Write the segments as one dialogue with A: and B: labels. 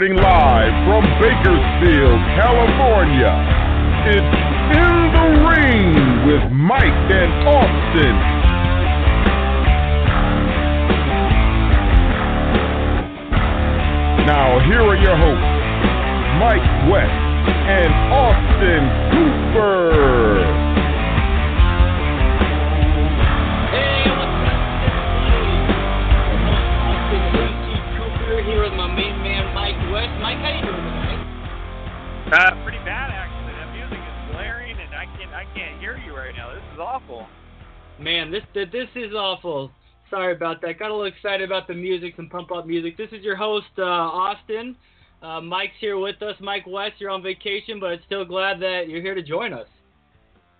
A: Reporting live from Bakersfield, California, it's In the Ring with Mike and Austin. Now, here are your hosts, Mike West and Austin Cooper.
B: Uh, pretty bad actually. That music is blaring, and I can't I can't hear you right now. This is awful.
C: Man, this this is awful. Sorry about that. Got a little excited about the music, some pump up music. This is your host, uh, Austin. Uh, Mike's here with us. Mike West, you're on vacation, but still glad that you're here to join us.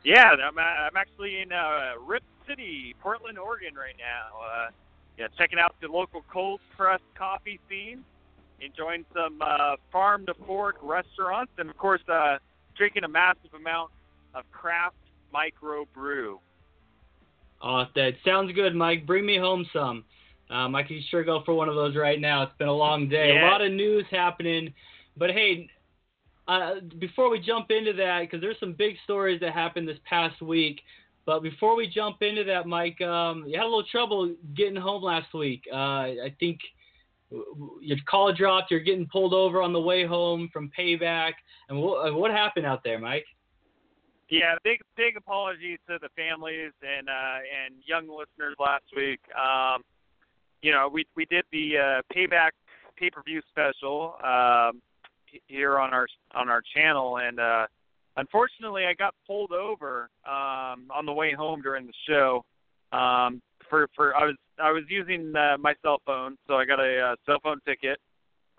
B: Yeah, I'm uh, I'm actually in uh, Rip City, Portland, Oregon right now. Uh, yeah, checking out the local cold pressed coffee scene, enjoying some uh, farm to fork restaurants, and of course, uh, drinking a massive amount of craft micro brew.
C: Oh, that sounds good, Mike. Bring me home some. Um, I can sure go for one of those right now. It's been a long day.
B: Yeah.
C: A lot of news happening. But hey, uh, before we jump into that, because there's some big stories that happened this past week. But before we jump into that, Mike, um, you had a little trouble getting home last week. Uh, I think your call dropped. You're getting pulled over on the way home from payback. And what, what happened out there, Mike?
B: Yeah, big big apologies to the families and uh, and young listeners last week. Um, you know, we we did the uh, payback pay per view special um, here on our on our channel, and uh, unfortunately, I got pulled over um, on the way home during the show. Um, for for I was I was using uh, my cell phone, so I got a uh, cell phone ticket.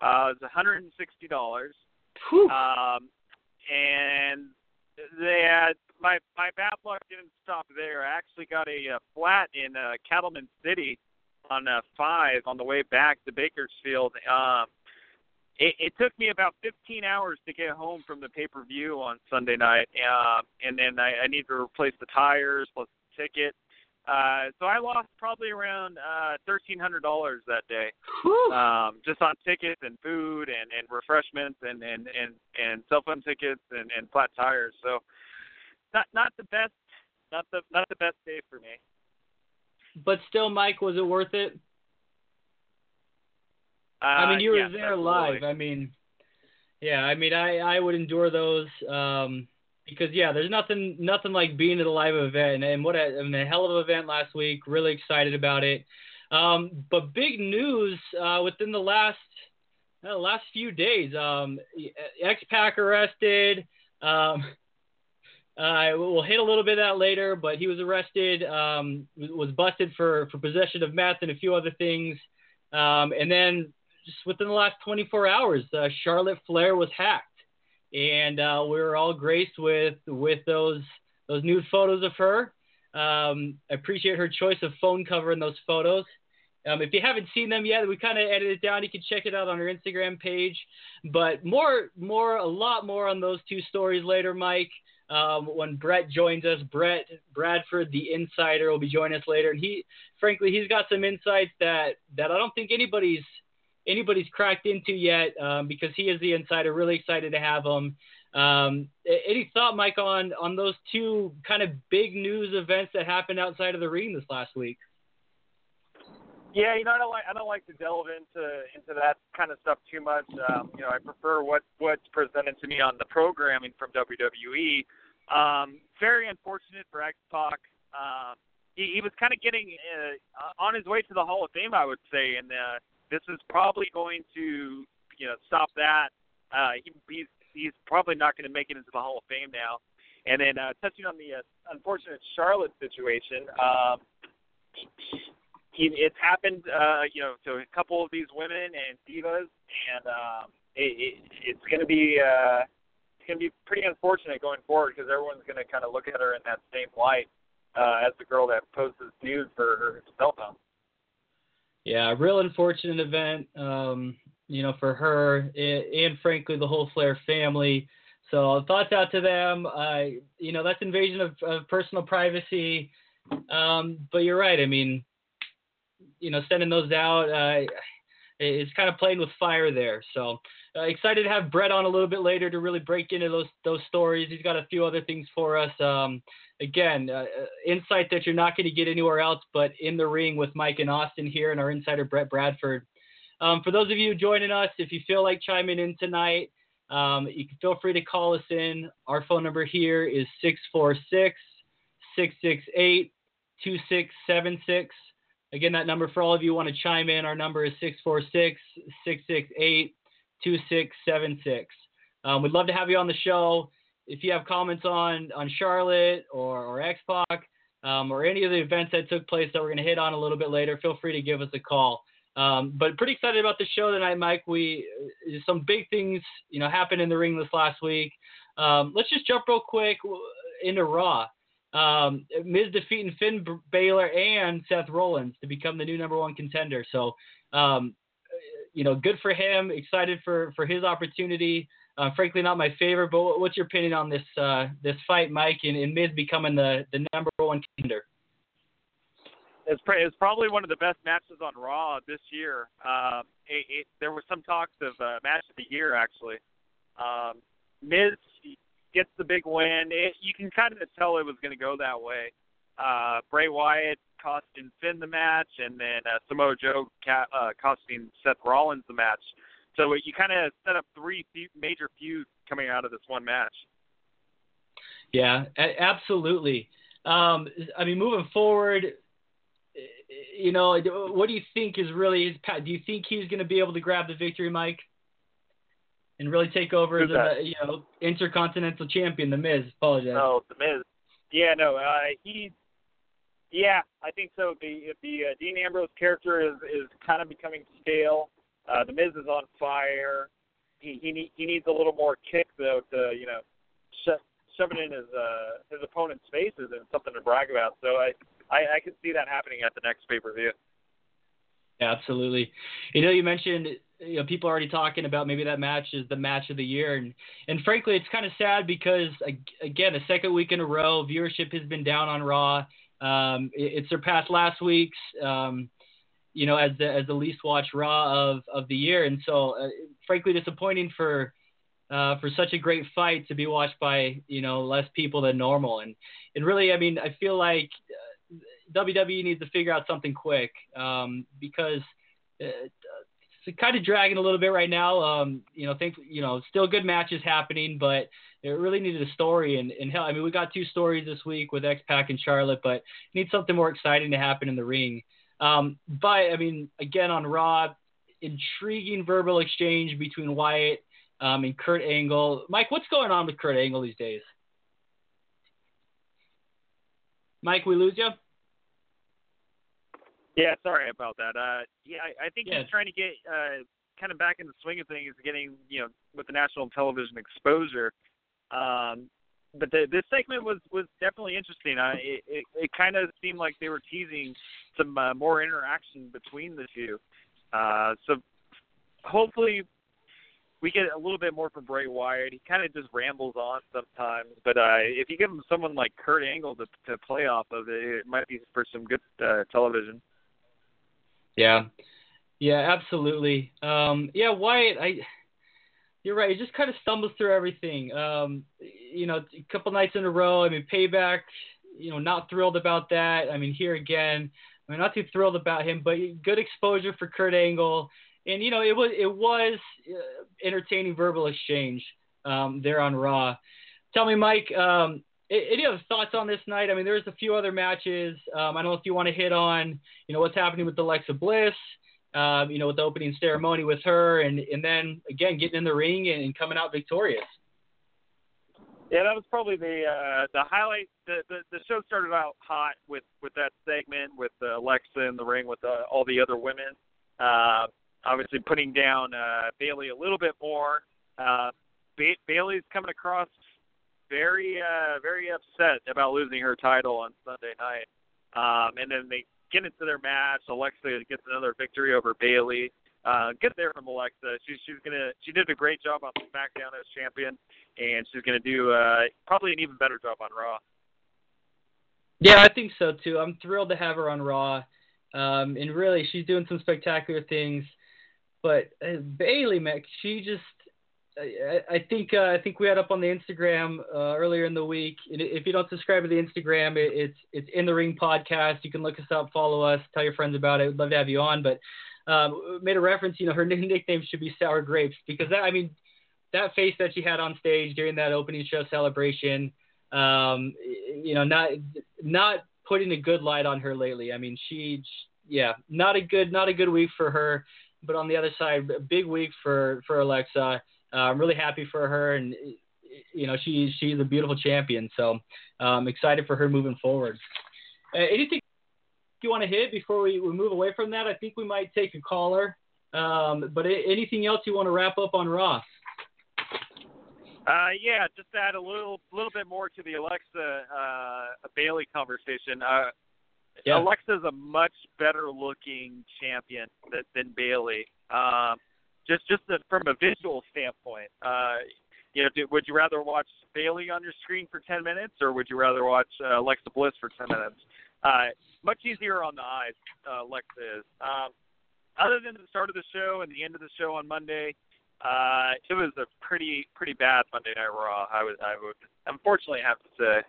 B: Uh, it was $160. Um, and they had my my bad luck didn't stop there. I actually got a, uh flat in uh, Kettleman City on uh, five on the way back to Bakersfield. Um, it, it took me about 15 hours to get home from the pay per view on Sunday night, um, and then I, I need to replace the tires plus the ticket. Uh, so I lost probably around uh, thirteen hundred dollars that day
C: Whew.
B: um, just on tickets and food and, and refreshments and, and, and, and cell phone tickets and, and flat tires. So not not the best not the not the best day for me.
C: But still, Mike, was it worth it?
B: Uh,
C: I mean, you were
B: yes,
C: there
B: absolutely.
C: live. I mean, yeah. I mean, I I would endure those um, because yeah, there's nothing nothing like being at a live event, and, and what a, mean, a hell of an event last week. Really excited about it. Um, but big news uh, within the last uh, last few days. Um, X Pac arrested. Um, uh, we'll hit a little bit of that later, but he was arrested. Um, was busted for for possession of meth and a few other things. Um, and then just within the last 24 hours, uh, Charlotte Flair was hacked, and uh, we were all graced with with those those nude photos of her. Um, I appreciate her choice of phone cover in those photos. Um, if you haven't seen them yet, we kind of edited it down. You can check it out on our Instagram page. But more, more, a lot more on those two stories later, Mike. Um, when Brett joins us, Brett Bradford, the insider, will be joining us later, and he, frankly, he's got some insights that that I don't think anybody's anybody's cracked into yet um, because he is the insider. Really excited to have him. Um, any thought, Mike, on on those two kind of big news events that happened outside of the ring this last week?
B: Yeah, you know, I don't like I don't like to delve into into that kind of stuff too much. Um, you know, I prefer what what's presented to me on the programming from WWE. Um, very unfortunate for X Pac. Um, he, he was kind of getting uh, on his way to the Hall of Fame, I would say, and uh, this is probably going to you know stop that. Uh, he, he's he's probably not going to make it into the Hall of Fame now. And then uh, touching on the uh, unfortunate Charlotte situation. Um, he, it's happened, uh, you know, to a couple of these women and divas, and um, it, it, it's going to be uh, it's going to be pretty unfortunate going forward because everyone's going to kind of look at her in that same light uh, as the girl that posts nudes for her cell phone.
C: Yeah, real unfortunate event, um, you know, for her and, frankly the whole Flair family. So thoughts out to them. Uh, you know, that's invasion of, of personal privacy. Um, but you're right. I mean, you know, sending those out. Uh, is kind of playing with fire there. So uh, excited to have Brett on a little bit later to really break into those those stories. He's got a few other things for us. Um, again, uh, uh insight that you're not going to get anywhere else but in the ring with Mike and Austin here and our insider Brett Bradford. Um, for those of you joining us, if you feel like chiming in tonight, um, you can feel free to call us in. Our phone number here is 646 668 2676. Again, that number for all of you want to chime in, our number is 646 668 2676. Um, we'd love to have you on the show. If you have comments on, on Charlotte or, or X Pac um, or any of the events that took place that we're going to hit on a little bit later, feel free to give us a call. Um, but pretty excited about the show tonight, Mike. We uh, some big things, you know, happened in the ring this last week. Um, let's just jump real quick into Raw. Um, Miz defeating Finn Balor and Seth Rollins to become the new number one contender. So, um, you know, good for him. Excited for for his opportunity. Uh, frankly, not my favorite, but what's your opinion on this uh, this fight, Mike, and, and Miz becoming the the number one contender?
B: It's, pre- it's probably one of the best matches on Raw this year. Um, it, it, there was some talks of uh, match of the year actually. Um, Miz gets the big win. It, you can kind of tell it was going to go that way. Uh, Bray Wyatt costing Finn the match, and then uh, Samoa Joe ca- uh, costing Seth Rollins the match. So you kind of set up three major feuds coming out of this one match.
C: Yeah, absolutely. Um, I mean, moving forward, you know, what do you think is really his? Do you think he's going to be able to grab the victory, Mike? And really take over as a you know intercontinental champion, The Miz. Apologize.
B: No, The Miz. Yeah, no, uh, he. Yeah, I think so. The the uh, Dean Ambrose character is is kind of becoming stale. Uh, the Miz is on fire. He he need, he needs a little more kick though to you know sho- shove it in his uh, his opponent's faces and something to brag about. So I I, I could see that happening at the next pay per view.
C: Absolutely. You know, you mentioned you know people are already talking about maybe that match is the match of the year, and and frankly, it's kind of sad because again, a second week in a row, viewership has been down on Raw. Um, it, it surpassed last week's, um, you know, as the as the least watched Raw of of the year, and so uh, frankly, disappointing for. Uh, for such a great fight to be watched by you know less people than normal, and and really, I mean, I feel like WWE needs to figure out something quick um, because uh, it's kind of dragging a little bit right now. Um, you know, think you know, still good matches happening, but it really needed a story. And, and hell, I mean, we got two stories this week with X Pac and Charlotte, but need something more exciting to happen in the ring. Um, but I mean, again on Raw, intriguing verbal exchange between Wyatt um, and Kurt Angle. Mike, what's going on with Kurt Angle these days? Mike, we lose you.
B: Yeah, sorry about that. Uh, yeah, I, I think yeah. he's trying to get uh, kind of back in the swing of things, getting you know with the national television exposure. Um, but the, this segment was was definitely interesting. Uh, it it, it kind of seemed like they were teasing some uh, more interaction between the two. Uh, so hopefully we get a little bit more from Bray Wyatt. He kind of just rambles on sometimes, but uh, if you give him someone like Kurt Angle to to play off of, it, it might be for some good uh, television.
C: Yeah, yeah, absolutely. Um, yeah, Wyatt, I, you're right. He just kind of stumbles through everything. Um, you know, a couple nights in a row. I mean, payback. You know, not thrilled about that. I mean, here again, I mean, not too thrilled about him, but good exposure for Kurt Angle, and you know, it was it was uh, entertaining verbal exchange um, there on Raw. Tell me, Mike, um, any other thoughts on this night? I mean, there's a few other matches. Um, I don't know if you want to hit on, you know, what's happening with Alexa Bliss, um, you know, with the opening ceremony with her, and and then again getting in the ring and, and coming out victorious.
B: Yeah, that was probably the uh, the highlight. The, the the show started out hot with with that segment with uh, Alexa in the ring with uh, all the other women. Uh, obviously, putting down uh, Bayley a little bit more. Uh, ba- Bayley's coming across very uh, very upset about losing her title on Sunday night. Um, and then they get into their match. Alexa gets another victory over Bayley. Uh, good there from Alexa. She's she's gonna she did a great job on SmackDown as champion, and she's gonna do uh, probably an even better job on Raw.
C: Yeah, I think so too. I'm thrilled to have her on Raw, um, and really she's doing some spectacular things. but uh, Bayley, Mac, she just. I, I think uh, I think we had up on the Instagram uh, earlier in the week. If you don't subscribe to the Instagram, it, it's it's in the ring podcast. You can look us up, follow us, tell your friends about it. We'd love to have you on. But um, made a reference, you know, her nickname should be Sour Grapes because that I mean that face that she had on stage during that opening show celebration, um, you know, not not putting a good light on her lately. I mean, she, yeah, not a good not a good week for her. But on the other side, a big week for for Alexa. Uh, I'm really happy for her, and you know, she's she's a beautiful champion. So I'm um, excited for her moving forward. Uh, anything you want to hit before we, we move away from that? I think we might take a caller. Um, but anything else you want to wrap up on Ross?
B: Uh, yeah, just add a little little bit more to the Alexa uh, Bayley conversation. Uh, yeah. Alexa's a much better looking champion than, than Bayley. Um, just just the, from a visual standpoint. Uh, you know, do, would you rather watch Bayley on your screen for 10 minutes, or would you rather watch uh, Alexa Bliss for 10 minutes? Uh, much easier on the eyes, uh, Alexa is. Um, other than the start of the show and the end of the show on Monday, uh, it was a pretty pretty bad Monday Night Raw. I would I would unfortunately have to say.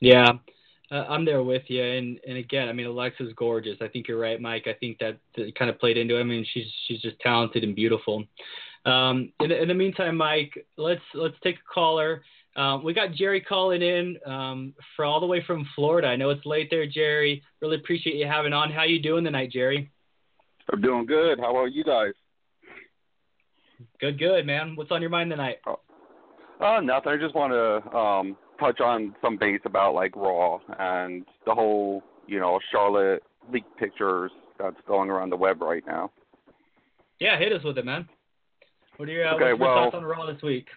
C: Yeah, uh, I'm there with you. And and again, I mean Alexa's gorgeous. I think you're right, Mike. I think that, that kind of played into it. I mean she's she's just talented and beautiful. Um, in, in the meantime, Mike, let's let's take a caller. Um, we got Jerry calling in um, for all the way from Florida. I know it's late there, Jerry. Really appreciate you having on. How you doing tonight, Jerry?
D: I'm doing good. How are you guys?
C: Good, good, man. What's on your mind tonight?
D: Oh, uh, nothing. I just want to um, touch on some base about like Raw and the whole, you know, Charlotte leaked pictures that's going around the web right now.
C: Yeah, hit us with it, man. What are your, uh,
D: okay,
C: what's
D: well,
C: thoughts on Raw this week?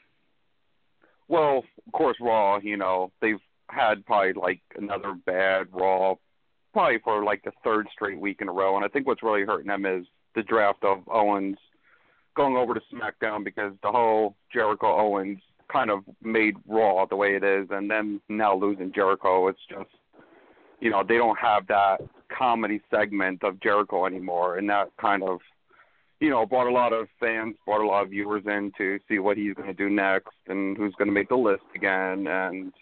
D: Well, of course, Raw. You know, they've had probably like another bad Raw, probably for like the third straight week in a row. And I think what's really hurting them is the draft of Owens going over to SmackDown because the whole Jericho Owens kind of made Raw the way it is, and then now losing Jericho, it's just you know they don't have that comedy segment of Jericho anymore, and that kind of you know brought a lot of fans, brought a lot of viewers in to see what he's going to do next and who's going to make the list again, and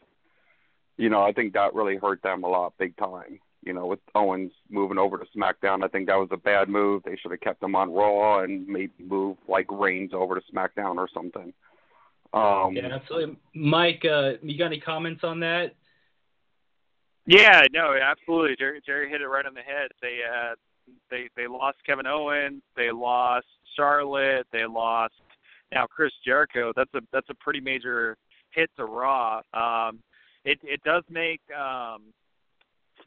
D: you know I think that really hurt them a lot, big time you know, with Owens moving over to SmackDown, I think that was a bad move. They should have kept him on Raw and maybe move like Reigns over to SmackDown or something. Um,
C: yeah, absolutely. Mike, uh, you got any comments on that?
B: Yeah, no, absolutely. Jerry, Jerry hit it right on the head. They uh, they they lost Kevin Owens, they lost Charlotte, they lost now Chris Jericho. That's a that's a pretty major hit to Raw. Um, it it does make um,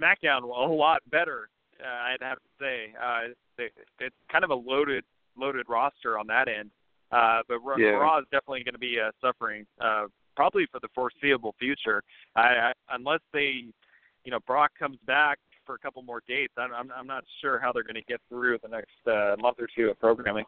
B: SmackDown a lot better. Uh, I'd have to say uh, they, it's kind of a loaded loaded roster on that end. Uh, but Raw,
D: yeah.
B: Raw is definitely going to be uh, suffering uh, probably for the foreseeable future, I, I, unless they, you know, Brock comes back for a couple more dates. I'm I'm, I'm not sure how they're going to get through the next uh, month or two of programming.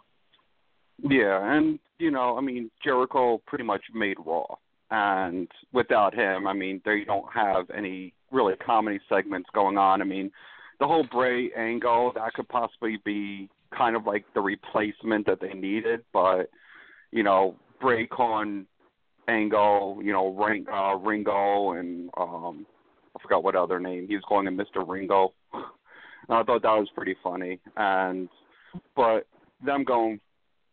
D: Yeah, and you know, I mean, Jericho pretty much made Raw, and without him, I mean, they don't have any really comedy segments going on. I mean, the whole Bray angle that could possibly be kind of like the replacement that they needed, but you know, Bray Con Angle, you know, Ring, uh, Ringo, and um, I forgot what other name he was calling him, Mister Ringo. I thought that was pretty funny, and but them going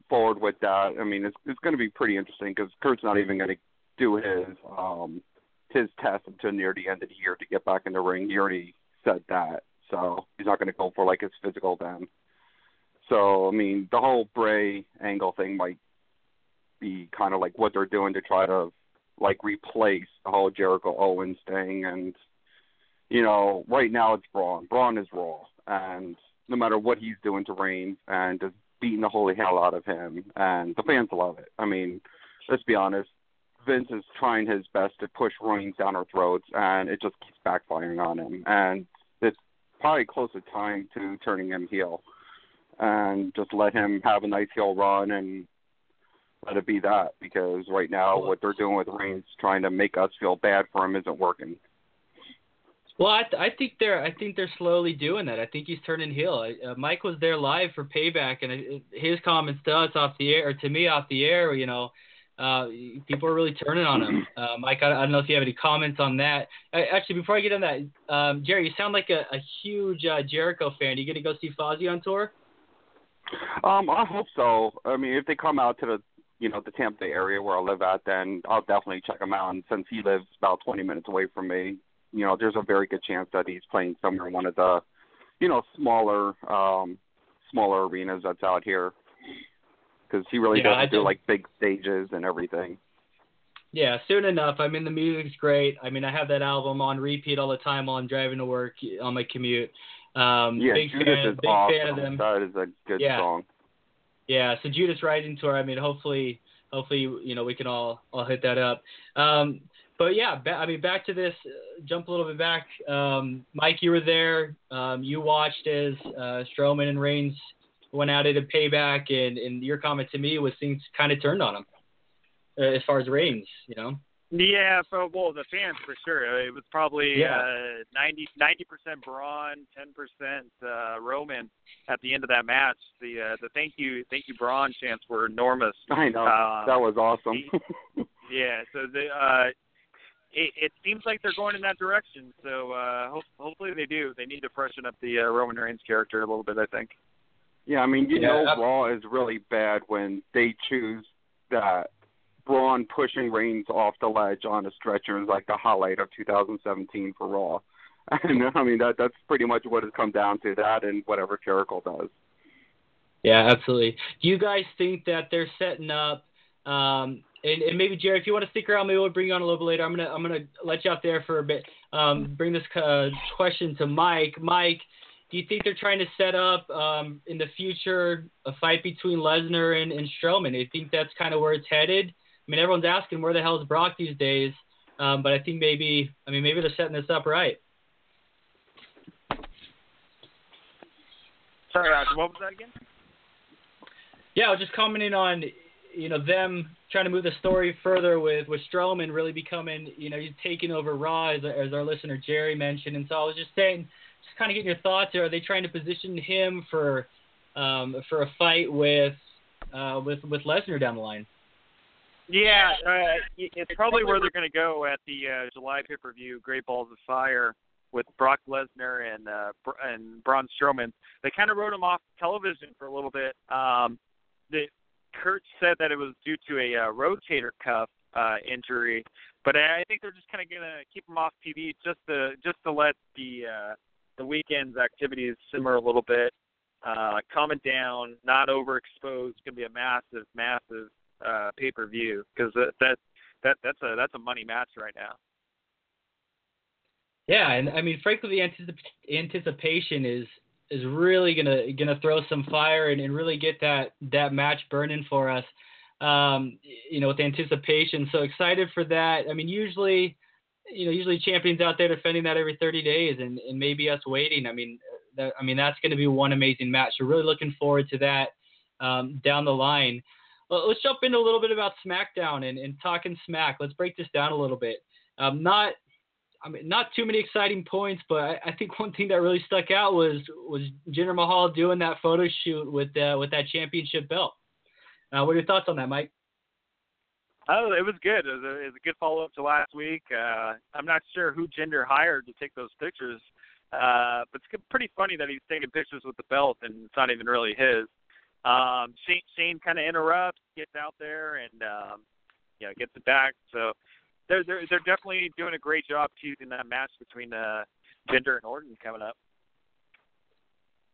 D: forward with that, I mean, it's it's going to be pretty interesting because Kurt's not even going to do his um his test until near the end of the year to get back in the ring. He already said that, so he's not going to go for like his physical then. So I mean, the whole Bray angle thing might be kind of like what they're doing to try to like replace the whole Jericho Owens thing, and you know, right now it's Braun. Braun is Raw, and no matter what he's doing to Reigns, and just beating the holy hell out of him, and the fans love it. I mean, let's be honest, Vince is trying his best to push Reigns down our throats, and it just keeps backfiring on him. And probably close to time to turning him heel, and just let him have a nice heel run and let it be that. Because right now, what they're doing with Reigns, trying to make us feel bad for him, isn't working.
C: Well, I, th- I think they're I think they're slowly doing that. I think he's turning heel. Uh, Mike was there live for Payback, and his comments to us off the air, or to me off the air, you know, uh, people are really turning on him. Uh, Mike, I, I don't know if you have any comments on that. Actually, before I get on that, um, Jerry, you sound like a, a huge uh, Jericho fan. Are you going to go see Fozzy on tour?
D: Um, I hope so. I mean, if they come out to the you know the Tampa Bay area where I live at, then I'll definitely check him out. And since he lives about 20 minutes away from me, you know, there's a very good chance that he's playing somewhere in one of the, you know, smaller, um, smaller arenas that's out here. Because he really
C: yeah,
D: doesn't do like big stages and everything.
C: Yeah, soon enough. I mean, the music's great. I mean, I have that album on repeat all the time while I'm driving to work on my commute. Um,
D: yeah,
C: big
D: Judas
C: fan,
D: is
C: big
D: awesome.
C: fan of them.
D: That is a good
C: yeah.
D: song.
C: Yeah, so Judas Rising tour. I mean, hopefully, hopefully, you know, we can all all hit that up. Um, but yeah, ba- I mean, back to this. Uh, jump a little bit back. Um, Mike, you were there. Um, you watched as uh, Strowman and Reigns went out at a payback, and, and your comment to me was things kind of turned on him uh, as far as Reigns, you know.
B: Yeah, for well, the fans for sure. It was probably
C: Yeah.
B: uh, 90 percent Braun, ten percent uh, Roman at the end of that match. The uh, the thank you thank you Braun chants were enormous.
D: I know
B: Um,
D: that was awesome.
B: Yeah, so the uh, it, it seems like they're going in that direction. So uh, hope, hopefully they do. They need to freshen up the uh, Roman Reigns character a little bit. I think.
D: Yeah, I mean, you
C: Yeah,
D: know,
C: ab-
D: Raw is really bad when they choose that Braun pushing Reigns off the ledge on a stretcher is like the highlight of 2017 for Raw. And I mean, that that's pretty much what it's come down to. That and whatever Jericho does.
C: Yeah, absolutely. Do you guys think that they're setting up? Um, and, and maybe Jerry, if you want to stick around, maybe we'll bring you on a little bit later. I'm gonna I'm gonna let you out there for a bit. Um, bring this uh, question to Mike. Mike, do you think they're trying to set up um, in the future a fight between Lesnar and, and Strowman? Do you think that's kind of where it's headed? I mean, everyone's asking where the hell is Brock these days, um, but I think maybe I mean maybe they're setting this up right.
B: Sorry, Roger, what was that again?
C: Yeah, I was just commenting on, you know, them trying to move the story further with with Strowman really becoming, you know, he's taking over Raw as, as our listener Jerry mentioned, and so I was just saying, just kind of getting your thoughts. Are they trying to position him for, um, for a fight with, uh, with with Lesnar down the line?
B: Yeah, uh, it's probably where they're going to go at the uh, July pay per view, Great Balls of Fire, with Brock Lesnar and uh, and Braun Strowman. They kind of wrote him off television for a little bit. Um, the Kurt said that it was due to a uh, rotator cuff uh, injury, but I think they're just kind of going to keep him off TV just to just to let the uh, the weekend's activities simmer a little bit, uh, calm it down, not overexposed. It's to be a massive, massive uh, pay per view because that, that that that's a that's a money match right now.
C: Yeah, and I mean, frankly, the anticip- anticipation is is really gonna gonna throw some fire and, and really get that that match burning for us. Um, you know, with anticipation. So excited for that. I mean, usually, you know, usually champions out there defending that every 30 days, and, and maybe us waiting. I mean, that, I mean that's going to be one amazing match. So really looking forward to that um, down the line. Well, let's jump into a little bit about SmackDown and, and talking Smack. Let's break this down a little bit. Um, not I mean, not too many exciting points, but I, I think one thing that really stuck out was was Jinder Mahal doing that photo shoot with uh, with that championship belt. Uh, what are your thoughts on that, Mike?
B: Oh, it was good. It was a, it was a good follow up to last week. Uh, I'm not sure who Jinder hired to take those pictures, uh, but it's pretty funny that he's taking pictures with the belt and it's not even really his. Um, Shane, Shane kind of interrupts, gets out there, and um, you know gets it back. So they're they're they're definitely doing a great job choosing that match between uh, Jinder and Orton coming up.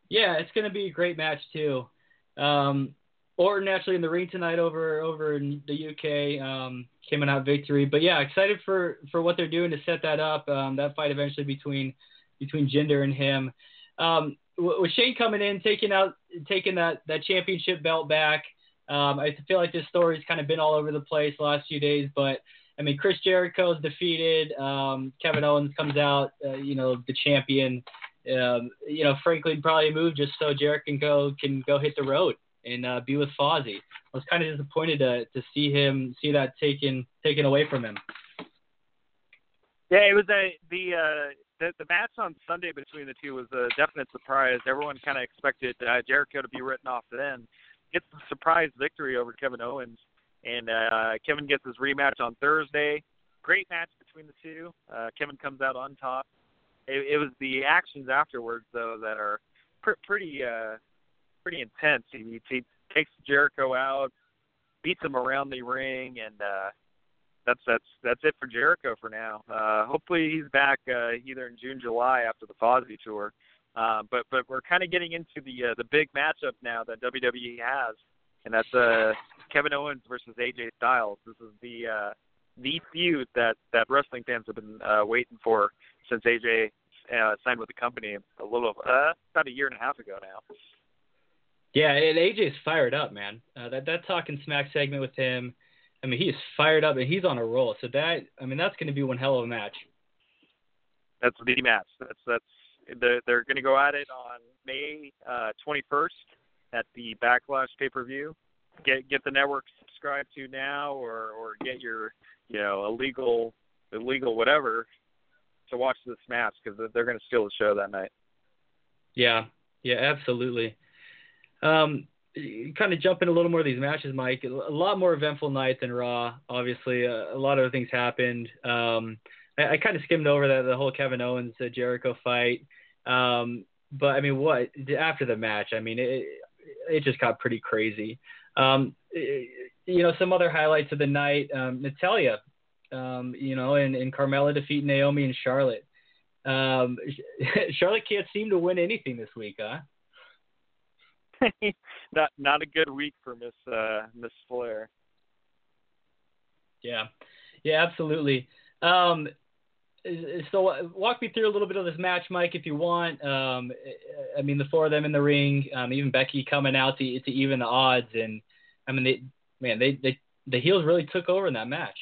C: Yeah, it's going to be a great match too. Um, Orton actually in the ring tonight over over in the UK, um, coming out victory. But yeah, excited for for what they're doing to set that up. Um, that fight eventually between between Jinder and him. Um, with Shane coming in, taking out taking that that championship belt back. Um, I feel like this story's kind of been all over the place the last few days, but I mean, Chris Jericho's defeated. Um, Kevin Owens comes out, uh, you know, the champion. Um, you know, Franklin probably moved just so Jericho can go can go hit the road and uh, be with Fozzy. I was kind of disappointed to to see him see that taken taken away from him.
B: Yeah, it was a the uh, the, the match on Sunday between the two was a definite surprise. Everyone kind of expected uh, Jericho to be written off then. Gets a surprise victory over Kevin Owens, and uh, Kevin gets his rematch on Thursday. Great match between the two. Uh, Kevin comes out on top. It, it was the actions afterwards though that are pr- pretty uh, pretty intense. He, he takes Jericho out, beats him around the ring, and uh, that's that's that's it for Jericho for now. Uh, hopefully he's back uh, either in June, July after the Fozzy tour. Uh, but but we're kind of getting into the uh, the big matchup now that WWE has, and that's uh, Kevin Owens versus AJ Styles. This is the uh, the feud that that wrestling fans have been uh, waiting for since AJ uh, signed with the company a little uh, about a year and a half ago now.
C: Yeah, and AJ's fired up, man. Uh, that that talking smack segment with him I mean, he is fired up and he's on a roll. So that, I mean, that's going to be one hell of a match.
B: That's the match. That's that's they're, they're going to go at it on May uh, 21st at the Backlash pay per view. Get get the network subscribed to now, or or get your you know illegal illegal whatever to watch this match because they're going to steal the show that night.
C: Yeah, yeah, absolutely. Um, kind of jump in a little more of these matches, Mike. A lot more eventful night than Raw. Obviously, a, a lot of things happened. Um, I, I kind of skimmed over that the whole Kevin Owens uh, Jericho fight. Um, but I mean, what after the match? I mean, it it just got pretty crazy. Um, it, you know, some other highlights of the night: um, Natalya, um, you know, and, and Carmella defeating Naomi and Charlotte. Um, Charlotte can't seem to win anything this week, huh?
B: not not a good week for Miss uh, Miss Flair.
C: Yeah, yeah, absolutely. Um, so walk me through a little bit of this match, Mike, if you want. Um, I mean, the four of them in the ring, um, even Becky coming out to to even the odds, and I mean, they man, they they the heels really took over in that match.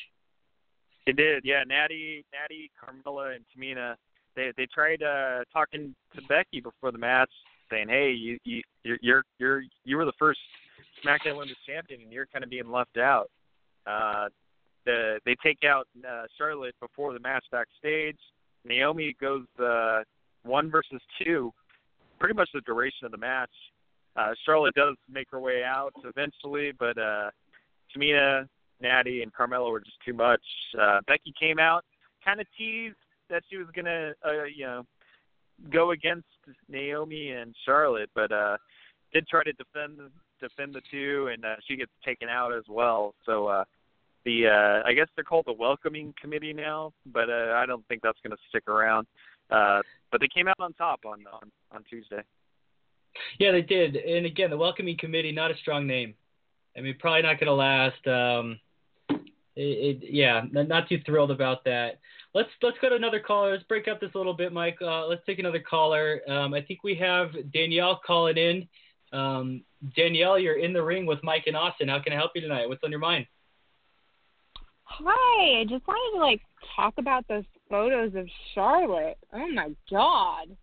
B: They did, yeah. Natty, Natty, Carmella, and Tamina. They they tried uh, talking to Becky before the match, saying, "Hey, you you you're you're, you're were the first SmackDown Women's Champion, and you're kind of being left out." Uh, the they take out uh, Charlotte before the match backstage. Naomi goes uh, one versus two, pretty much the duration of the match. Uh, Charlotte does make her way out eventually, but uh, Tamina, Natty, and Carmella were just too much. Uh, Becky came out, kind of teased that she was gonna, uh, you know, go against Naomi and Charlotte, but uh did try to defend defend the two, and uh, she gets taken out as well. So uh the uh I guess they're called the welcoming committee now, but uh, I don't think that's going to stick around. Uh but they came out on top on on on Tuesday.
C: Yeah, they did. And again, the welcoming committee not a strong name. I mean, probably not going to last. Um it, it, yeah, not too thrilled about that. Let's let's go to another caller. Let's break up this a little bit, Mike. Uh, let's take another caller. Um, I think we have Danielle calling in. Um, Danielle, you're in the ring with Mike and Austin. How can I help you tonight? What's on your mind?
E: Hi, I just wanted to like talk about those photos of Charlotte. Oh my god.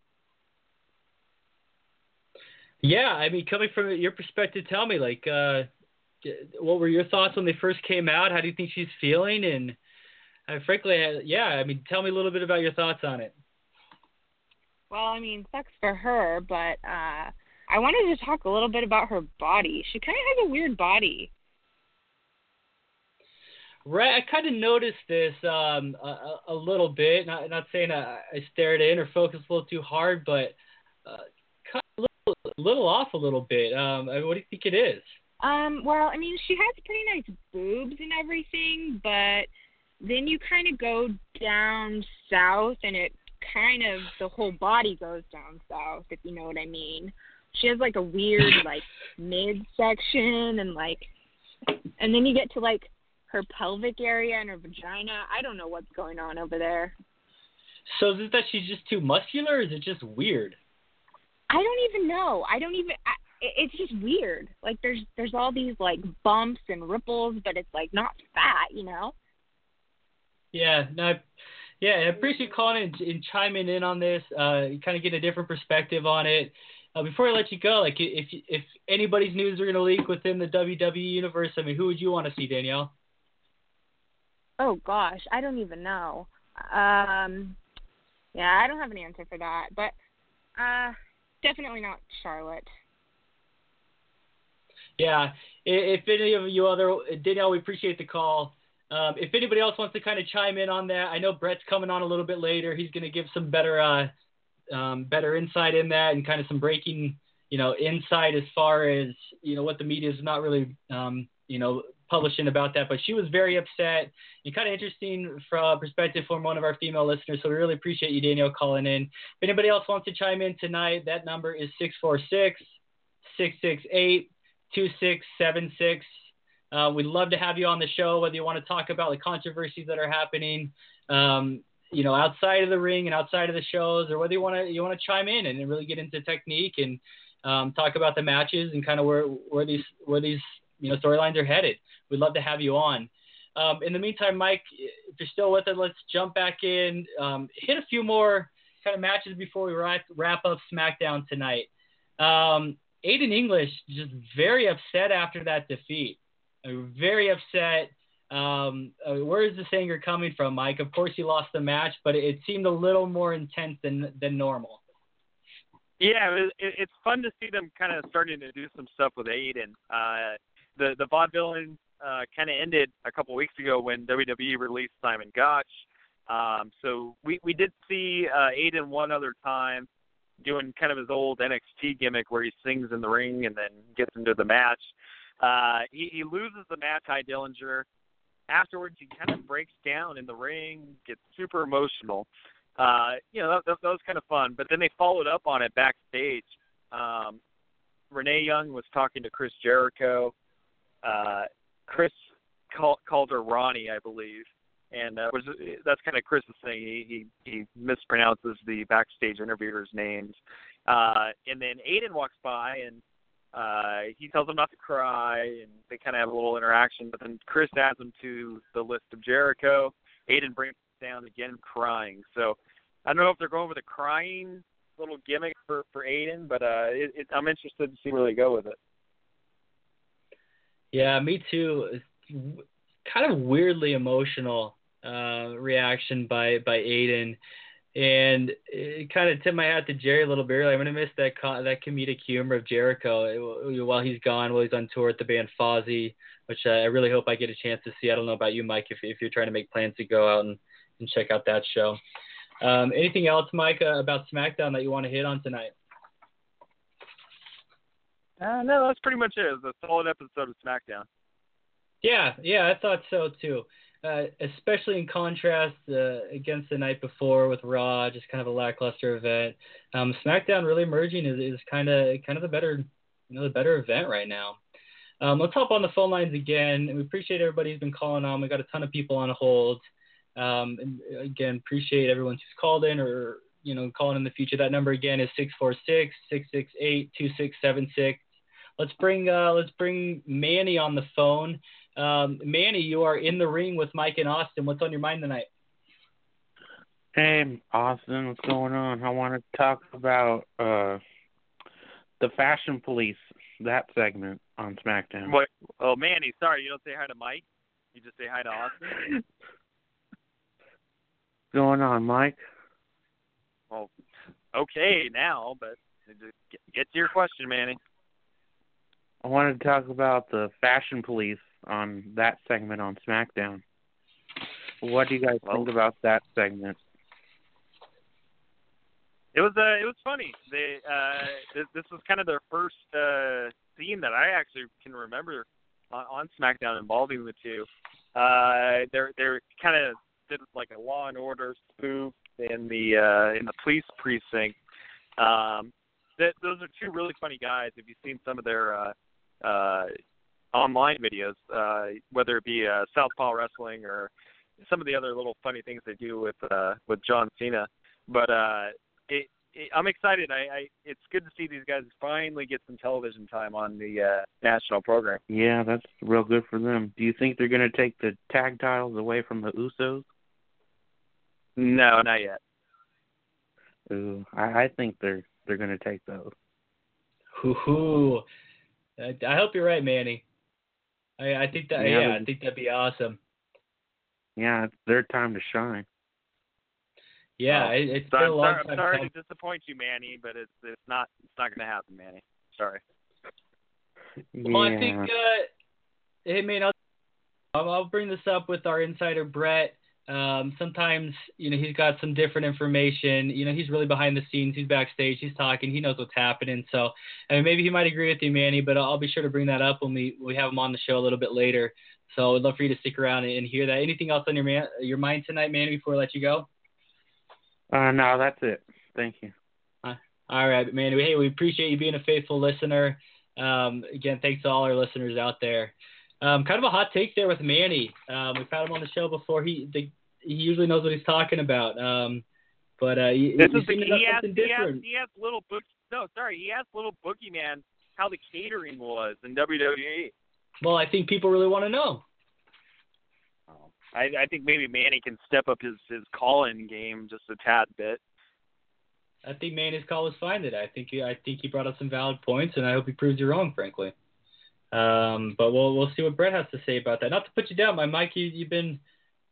C: Yeah, I mean, coming from your perspective, tell me like, uh, what were your thoughts when they first came out? How do you think she's feeling? And uh, frankly, yeah, I mean, tell me a little bit about your thoughts on it.
E: Well, I mean, sucks for her, but uh, I wanted to talk a little bit about her body. She kind of has a weird body.
C: Right, I kind of noticed this um, a, a little bit. Not not saying I, I stared in or focused a little too hard, but uh, kind of a little, little off a little bit. Um, I mean, what do you think it is?
E: Um, well, I mean, she has pretty nice boobs and everything, but then you kind of go down south, and it kind of the whole body goes down south, if you know what I mean. She has like a weird like midsection, and like, and then you get to like her pelvic area and her vagina. I don't know what's going on over there.
C: So is it that she's just too muscular, or is it just weird?
E: I don't even know. I don't even. I, it's just weird. Like there's there's all these like bumps and ripples, but it's like not fat, you know.
C: Yeah, no, yeah, I appreciate calling and, and chiming in on this. Uh, kind of get a different perspective on it. Uh, before I let you go, like if if anybody's news are going to leak within the WWE universe, I mean, who would you want to see, Danielle?
E: Oh gosh, I don't even know. Um, Yeah, I don't have an answer for that, but uh, definitely not Charlotte.
C: Yeah, if any of you other Danielle, we appreciate the call. Um, if anybody else wants to kind of chime in on that, I know Brett's coming on a little bit later. He's going to give some better uh, um, better insight in that and kind of some breaking you know insight as far as you know what the media is not really um, you know publishing about that. But she was very upset and kind of interesting from perspective from one of our female listeners. So we really appreciate you, Danielle, calling in. If anybody else wants to chime in tonight, that number is 646 668 2676. Uh, we'd love to have you on the show, whether you want to talk about the controversies that are happening, um, you know, outside of the ring and outside of the shows, or whether you want to you want to chime in and really get into technique and um, talk about the matches and kind of where where these where these you know storylines are headed. We'd love to have you on. Um, in the meantime, Mike, if you're still with us, let's jump back in, um, hit a few more kind of matches before we wrap, wrap up SmackDown tonight. Um, Aiden English just very upset after that defeat. Very upset. Um, uh, where is this anger coming from, Mike? Of course, he lost the match, but it seemed a little more intense than than normal.
B: Yeah, it, it's fun to see them kind of starting to do some stuff with Aiden. Uh, the the vaudevillain uh, kind of ended a couple weeks ago when WWE released Simon Gotch. Um, so we we did see uh, Aiden one other time doing kind of his old NXT gimmick where he sings in the ring and then gets into the match. Uh, he, he loses the match, Tye Dillinger. Afterwards, he kind of breaks down in the ring, gets super emotional. Uh, you know, that, that, that was kind of fun. But then they followed up on it backstage. Um, Renee Young was talking to Chris Jericho. Uh, Chris call, called her Ronnie, I believe and uh, was that's kind of Chris's thing. He, he he mispronounces the backstage interviewers' names, uh, and then Aiden walks by and uh, he tells him not to cry, and they kind of have a little interaction. But then Chris adds him to the list of Jericho. Aiden brings down again, crying. So I don't know if they're going with a crying little gimmick for for Aiden, but uh, it, it, I'm interested to see where they go with it.
C: Yeah, me too. Kind of weirdly emotional uh, reaction by by Aiden, and it kind of tipped my hat to Jerry a little bit. I'm gonna miss that co- that comedic humor of Jericho while he's gone, while he's on tour with the band Fozzy, which uh, I really hope I get a chance to see. I don't know about you, Mike, if if you're trying to make plans to go out and, and check out that show. Um, anything else, Mike, uh, about SmackDown that you want to hit on tonight?
B: Uh, no, that's pretty much it. It was a solid episode of SmackDown.
C: Yeah, yeah, I thought so too. Uh, especially in contrast uh, against the night before with Raw, just kind of a lackluster event. Um, SmackDown really emerging is, kind of kind of the better you know the better event right now. Um, let's hop on the phone lines again. We appreciate everybody who's been calling on. We got a ton of people on hold. Um, and again, appreciate everyone who's called in or you know calling in the future. That number again is 646-668-2676. Let's bring uh, let's bring Manny on the phone. Um, Manny, you are in the ring with Mike and Austin. What's on your mind tonight?
F: Hey, Austin, what's going on? I want to talk about uh, the Fashion Police, that segment on SmackDown.
B: What? Oh, Manny, sorry, you don't say hi to Mike. You just say hi to Austin.
F: what's going on, Mike?
B: Well, okay now, but get to your question, Manny.
F: I wanted to talk about the Fashion Police on that segment on SmackDown. What do you guys think about that segment?
B: It was uh, it was funny. They uh, this, this was kind of their first uh, scene that I actually can remember on, on SmackDown involving the two. Uh, they're they're kind of did like a Law and Order spoof in the uh, in the police precinct. Um, that those are two really funny guys. If you've seen some of their uh, uh, online videos, uh, whether it be uh, Southpaw Wrestling or some of the other little funny things they do with uh, with John Cena. But uh, it, it, I'm excited. I, I it's good to see these guys finally get some television time on the uh, national program.
F: Yeah, that's real good for them. Do you think they're going to take the tag titles away from the Usos?
B: No, not yet.
F: Ooh, I, I think they're they're going to take those.
C: Hoo I hope you're right, Manny. I, I think that yeah, yeah I think that'd be awesome.
F: Yeah, it's their time to shine.
C: Yeah,
B: Oh.
C: it, it's
B: So
C: been
B: I'm
C: a long
B: sorry, I'm
C: time
B: sorry
C: coming.
B: to disappoint you, Manny, but it's it's not it's not going to happen, Manny. Sorry.
C: Well, I think, uh, hey, man, I'll I'll bring this up with our insider, Brett. Um, sometimes, you know, he's got some different information. You know, he's really behind the scenes. He's backstage. He's talking. He knows what's happening. So, I mean, maybe he might agree with you, Manny, but I'll be sure to bring that up when we, we have him on the show a little bit later. So I'd love for you to stick around and, hear that. Anything else on your man, your mind tonight, Manny, before I let you go?
F: Uh, no, that's it. Thank you.
C: All right, Manny. Hey, we appreciate you being a faithful listener. Um, again, thanks to all our listeners out there. Um, kind of a hot take there with Manny. Um, we've had him on the show before. He the, he usually knows what he's talking about. Um, but uh, he,
B: This is the, he asked he asked he asked little book no sorry he asked little boogeyman how the catering was in WWE.
C: Well, I think people really want to know.
B: I, I think maybe Manny can step up his his call in game just a tad bit.
C: I think Manny's call was fine today. I think he, I think he brought up some valid points, and I hope he proves you wrong, frankly. Um, but we'll we'll see what Brett has to say about that. Not to put you down, my Mike, you, you've been,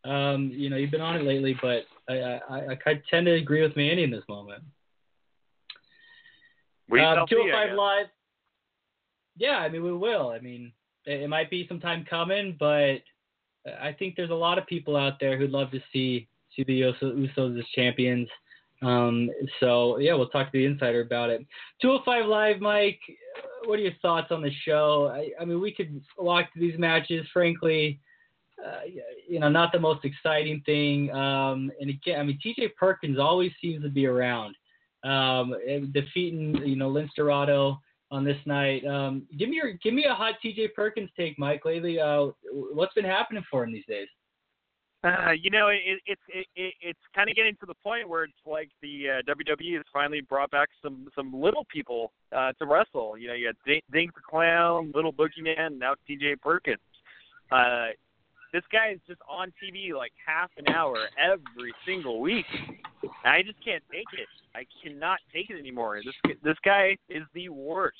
C: um, you know, you've been on it lately, but I I, I I tend to agree with Manny in this moment.
B: We
C: Um,
B: shall see, I
C: 205. Live. Yeah, I mean, we will. I mean, it, it might be some time coming, but I think there's a lot of people out there who'd love to see see the Usos as champions. Um, so yeah, we'll talk to the insider about it. 205 Live, Mike. What are your thoughts on the show? I, I mean, we could walk through these matches. Frankly, uh, you know, not the most exciting thing. Um, and again, I mean, TJ Perkins always seems to be around um, defeating you know Lince Dorado on this night. Um, give me your give me a hot TJ Perkins take, Mike. Lately, uh, what's been happening for him these days?
B: Uh, you know, it, it's it, it, it's kind of getting to the point where it's like the uh, WWE has finally brought back some some little people uh, to wrestle. You know, you had Doink, the Clown, Little Boogeyman, now T.J. Perkins. Uh, this guy is just on TV like half an hour every single week. And I just can't take it. I cannot take it anymore. This this guy is the worst.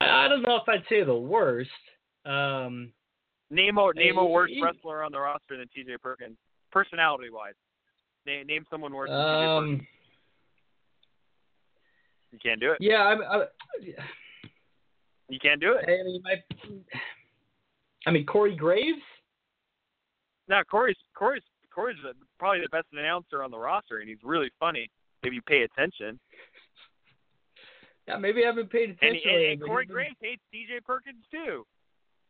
C: I, I don't know if I'd say the worst. Um,
B: Name a name a worse wrestler on the roster than T.J. Perkins, personality wise. Name, name someone worse than
C: um,
B: You can't do it.
C: yeah, I'm. I,
B: You can't do it.
C: I mean, my, I mean Corey Graves.
B: Now Corey's Corey's Corey's the- probably the best announcer on the roster, and he's really funny if you pay attention.
C: Yeah, maybe I haven't paid attention.
B: and,
C: lately,
B: and Corey Graves hates TJ Perkins too.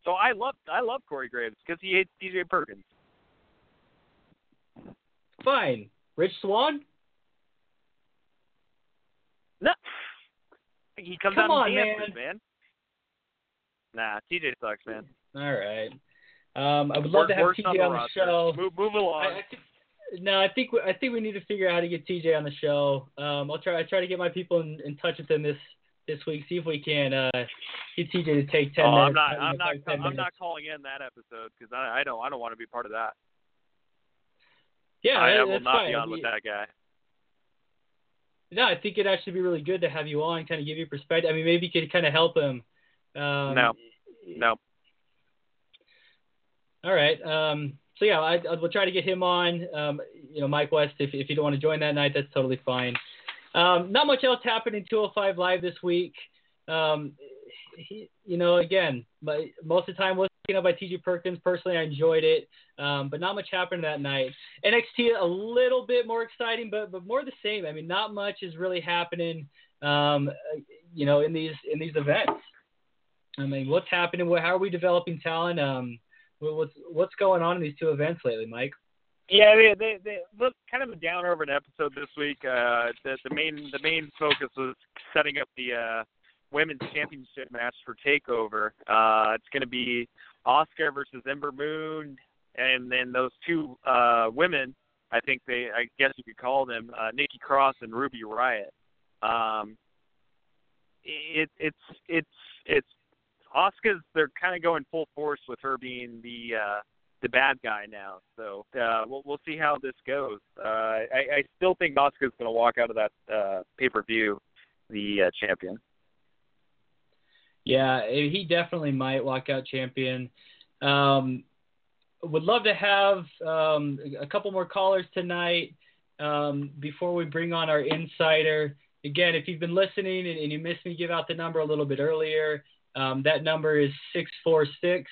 B: So I love I love Corey Graves because he hates TJ Perkins.
C: Fine. Rich Swann.
B: No, he comes
C: Come
B: out
C: on,
B: and dances, man. Nah, TJ sucks, man.
C: All right. Um, I would love
B: Work-
C: to have TJ
B: on the
C: on the show.
B: Move move along.
C: I, I think, no, I think we, I think we need to figure out how to get TJ on the show. Um, I'll try I try to get my people in, in touch with him this this week. See if we can uh, get TJ to take ten
B: oh,
C: minutes.
B: I'm not I'm not
C: five, 10
B: I'm
C: minutes.
B: not calling in that episode because I I don't I don't want to be part of that.
C: Yeah,
B: I, I will not
C: fine.
B: be on with that guy.
C: No, I think it'd actually be really good to have you on, kind of give you perspective. I mean, maybe you could kind of help him. Um,
B: No. No.
C: All right. Um, so yeah, I, I will try to get him on. Um, you know, Mike West, if if you don't want to join that night, that's totally fine. Um, not much else happened in 205 Live this week. Um, he, you know, again, most of the time was taken up by TJ Perkins. Personally, I enjoyed it, um, but not much happened that night. NXT a little bit more exciting, but but more the same. I mean, not much is really happening. Um, you know, in these in these events. I mean, what's happening? How are we developing talent? Um, what's what's going on in these two events lately, Mike?
B: Yeah, they they, they look kind of a downer of an episode this week. Uh, the the main the main focus was setting up the uh, women's championship match for Takeover. Uh, it's going to be Asuka versus Ember Moon, and then those two uh, women. I think they I guess you could call them uh, Nikki Cross and Ruby Riot. Um, it it's it's it's Asuka's they're kind of going full force with her being the uh, the bad guy now. So uh, we'll we'll see how this goes. Uh, I, I still think Asuka's going to walk out of that uh, pay per view the uh, champion.
C: Yeah, he definitely might walk out champion. Um, would love to have um, a couple more callers tonight um, before we bring on our insider. Again, if you've been listening and, and you missed me give out the number a little bit earlier, um, that number is 646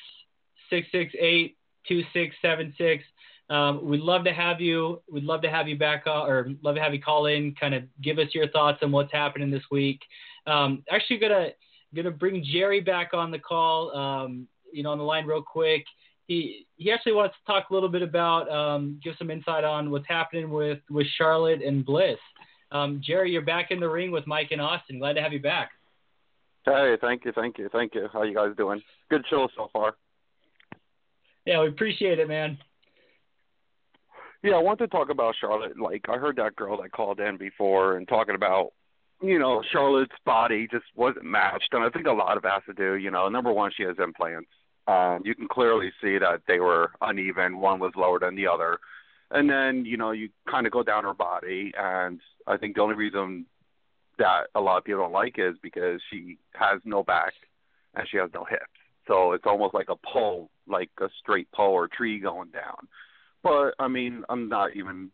C: 668 2676. Um, we'd love to have you. We'd love to have you back on, or love to have you call in, kind of give us your thoughts on what's happening this week. Um, actually, gonna gonna bring Jerry back on the call. Um, you know, on the line real quick. He he actually wants to talk a little bit about, um, give some insight on what's happening with with Charlotte and Bliss. Um, Jerry, you're back in the ring with Mike and Austin. Glad to have you back.
D: Hey, thank you, thank you, thank you. How you guys doing? Good show so far.
C: Yeah, we appreciate it, man.
D: Yeah, I want to talk about Charlotte. Like I heard that girl that called in before and talking about, you know, Charlotte's body just wasn't matched, and I think a lot of has to do, you know, number one, she has implants. Um, you can clearly see that they were uneven. One was lower than the other, and then you know you kind of go down her body, and I think the only reason that a lot of people don't like is because she has no back and she has no hips. So it's almost like a pole, like a straight pole or tree going down. But I mean, I'm not even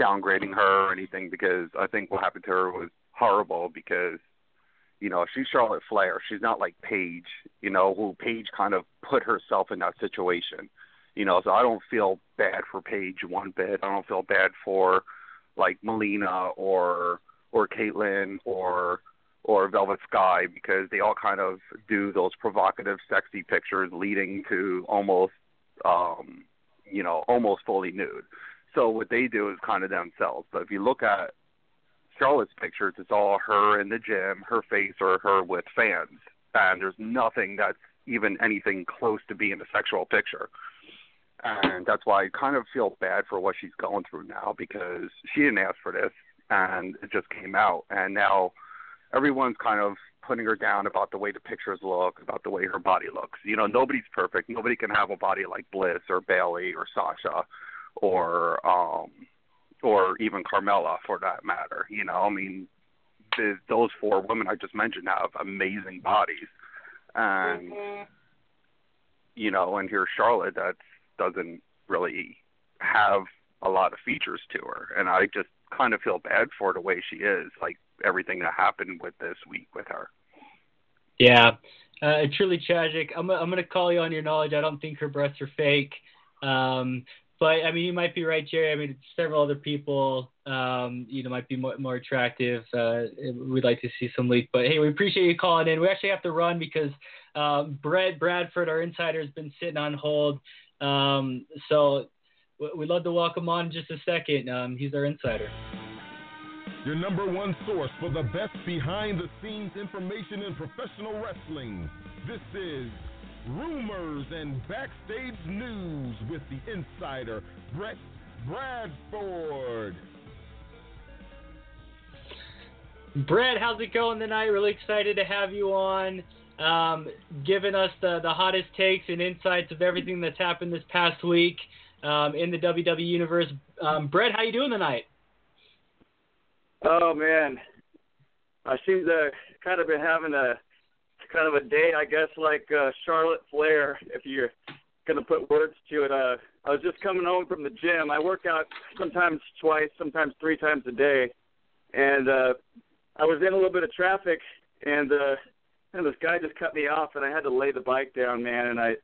D: downgrading her or anything because I think what happened to her was horrible because you know she's Charlotte Flair. She's not like Paige, you know, who Paige kind of put herself in that situation. You know, so I don't feel bad for Paige one bit. I don't feel bad for like Melina or or Kaitlyn or or Velvet Sky because they all kind of do those provocative, sexy pictures leading to almost um you know, almost fully nude. So what they do is kind of themselves. But if you look at Charlotte's pictures, it's all her in the gym, her face, or her with fans, and there's nothing that's even anything close to being a sexual picture. And that's why I kind of feel bad for what she's going through now because she didn't ask for this, and it just came out, and now everyone's kind of putting her down about the way the pictures look, about the way her body looks. You know, nobody's perfect. Nobody can have a body like Bliss or Bailey or Sasha or um or even Carmella for that matter. You know, I mean, the, those four women I just mentioned have amazing bodies, and mm-hmm. you know, and here's Charlotte that doesn't really have a lot of features to her, and I just kind of feel bad for the way she is. Like everything that happened with this week with her.
C: Yeah, uh, truly tragic. I'm I'm gonna call you on your knowledge. I don't think her breasts are fake. Um, but I mean, you might be right, Jerry. I mean, several other people, um, you know, might be more, more attractive. Uh, we'd like to see some leak. But hey, we appreciate you calling in. We actually have to run because um, Brett Bradford, our insider, has been sitting on hold. Um, so we'd love to welcome on in just a second. Um, he's our insider
A: your number one source for the best behind the scenes information in professional wrestling. This is Rumors and Backstage News with the insider, Brett Bradford.
C: Brett, how's it going tonight? Really excited to have you on, um, giving us the, the hottest takes and insights of everything that's happened this past week um, in the WWE universe. Um, Brett, how you doing tonight?
G: Oh man, I seem to kind of been having a kind of a day, I guess, like uh, Charlotte Flair, if you're gonna put words to it. Uh, I was just coming home from the gym. I work out sometimes twice, sometimes three times a day, and uh, I was in a little bit of traffic, and uh, and this guy just cut me off, and I had to lay the bike down, man, and I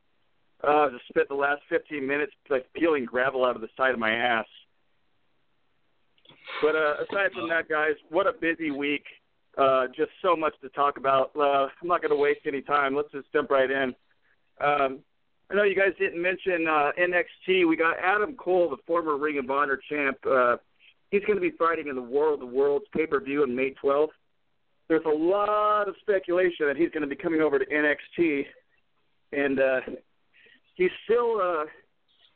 G: uh, just spent the last 15 minutes like peeling gravel out of the side of my ass. But uh, aside from that, guys, what a busy week. Uh, just so much to talk about. Uh, I'm not going to waste any time. Let's just jump right in. Um, I know you guys didn't mention uh, NXT. We got Adam Cole, the former Ring of Honor champ. Uh, he's going to be fighting in the War of the Worlds pay per view on May 12th. There's a lot of speculation that he's going to be coming over to NXT, and uh, he's still uh,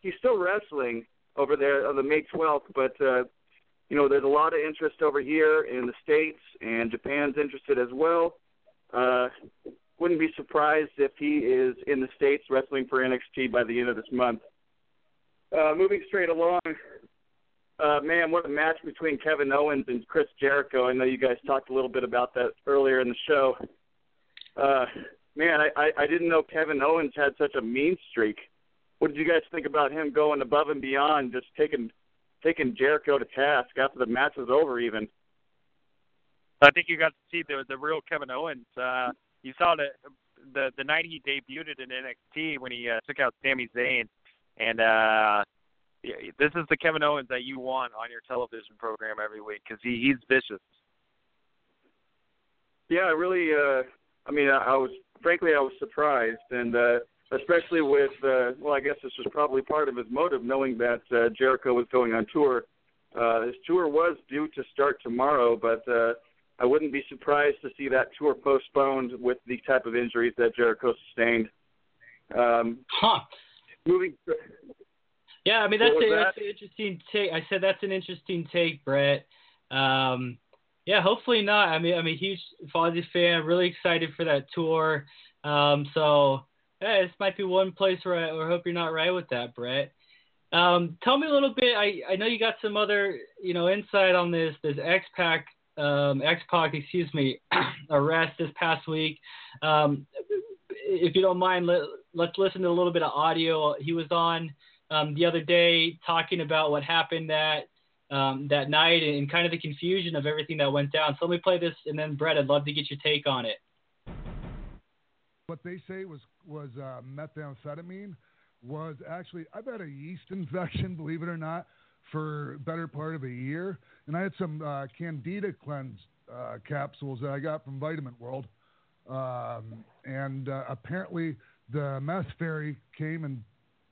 G: he's still wrestling over there on the May 12th, but uh, you know, there's a lot of interest over here in the states, and Japan's interested as well. Uh, wouldn't be surprised if he is in the states wrestling for NXT by the end of this month. Uh, moving straight along, uh, man, what a match between Kevin Owens and Chris Jericho. I know you guys talked a little bit about that earlier in the show. Uh, man, I, I, I didn't know Kevin Owens had such a mean streak. what did you guys think about him going above and beyond, just taking taking Jericho to task after the match was over, even?
B: I think you got to see the the real Kevin Owens. Uh, you saw the the the night he debuted in NXT when he uh, took out Sami Zayn, and uh, this is the Kevin Owens that you want on your television program every week because he he's vicious.
G: Yeah, I really. Uh, I mean, I, I was frankly I was surprised, and uh, especially with uh, well, I guess this was probably part of his motive, knowing that uh, Jericho was going on tour. Uh, his tour was due to start tomorrow, but uh, I wouldn't be surprised to see that tour postponed with the type of injuries that Jericho sustained. Um,
C: huh.
G: Moving.
C: Yeah, I mean that's, a,
G: was
C: that's an interesting take. I said that's an interesting take, Brett. Um, yeah, hopefully not. I mean, I'm a huge Fozzy fan. Really excited for that tour. Um, so yeah, this might be one place where I, where I hope you're not right with that, Brett. Um, tell me a little bit. I, I know you got some other you know insight on this this X Pac um, X Pac excuse me arrest this past week. Um, if you don't mind, let, let's listen to a little bit of audio. He was on um, the other day talking about what happened that um, that night and kind of the confusion of everything that went down. So let me play this, and then Brett, I'd love to get your take on it.
H: What they say was was uh, methamphetamine was actually I've had a yeast infection, believe it or not, for better part of a year, and I had some uh, Candida cleanse uh, capsules that I got from Vitamin World, um, and uh, apparently the meth fairy came and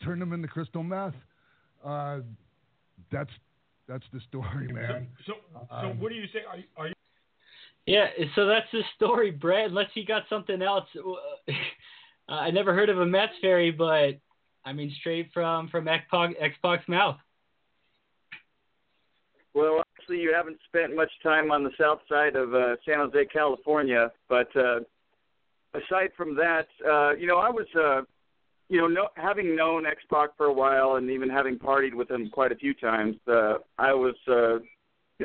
H: turned them into crystal meth. Uh, that's that's the story, man.
I: So, so
H: Um,
I: what do you say? Are, are you?
C: Yeah, so that's the story, Brett. Unless you got something else, uh, I never heard of a Mets fairy, but I mean straight from from X-Pac, mouth.
G: Well, actually, you haven't spent much time on the south side of uh, San Jose, California. But uh, aside from that, uh, you know, I was, uh, you know, no, having known X Pac for a while and even having partied with him quite a few times, uh, I was, uh,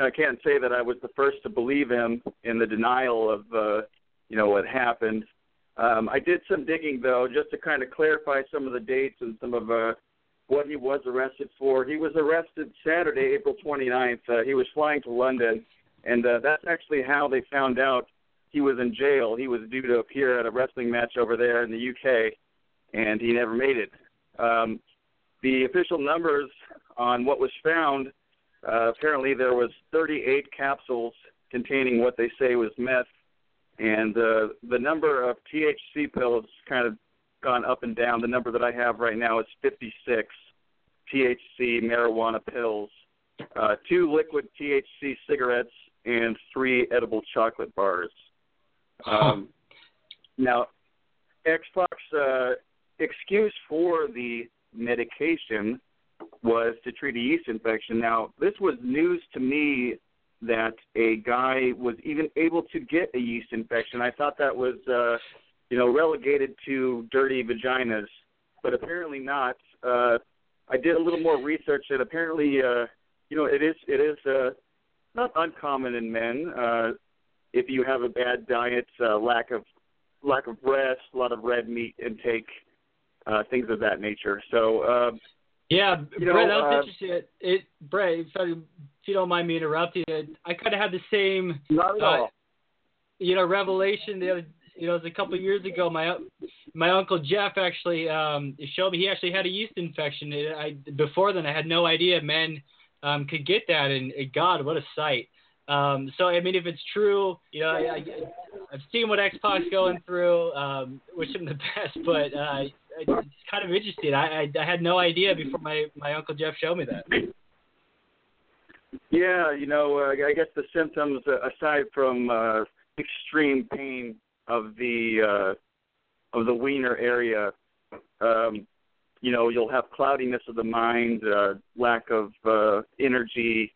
G: I can't say that I was the first to believe him in the denial of, uh, you know, what happened. Um, I did some digging though, just to kind of clarify some of the dates and some of uh, what he was arrested for. He was arrested Saturday, April 29th. Uh, he was flying to London, and uh, that's actually how they found out he was in jail. He was due to appear at a wrestling match over there in the UK, and he never made it. Um, the official numbers on what was found, uh, apparently there was 38 capsules containing what they say was meth, and uh, the number of THC pills kind of gone up and down. The number that I have right now is 56 THC marijuana pills, uh, two liquid THC cigarettes, and three edible chocolate bars. Um, now, X-Pac's uh, excuse for the medication was to treat a yeast infection. Now, this was news to me that a guy was even able to get a yeast infection. I thought that was, uh, you know, relegated to dirty vaginas, but apparently not. Uh, I did a little more research, and apparently, uh, you know, it is it is uh, not uncommon in men uh, if you have a bad diet, uh, lack of lack of rest, a lot of red meat intake, uh, things of that nature. So. Uh,
C: Yeah,
G: You know,
C: Brett, that was
G: uh,
C: interesting. It, Brett, if, I, if you don't mind me interrupting, I kind of had the same, uh, you know, revelation. The other, you know, it was a couple of years ago. My my uncle Jeff actually um, showed me he actually had a yeast infection. It, I before then I had no idea men um, could get that, and, and God, what a sight. Um, so I mean, if it's true, you know, I, I, I've seen what X Pac's going through. Um, wish him the best, but uh, it's kind of interesting. I, I I had no idea before my my uncle Jeff showed me that.
G: Yeah, you know, uh, I guess the symptoms, uh, aside from uh, extreme pain of the uh, of the wiener area, um, you know, you'll have cloudiness of the mind, uh, lack of uh, energy,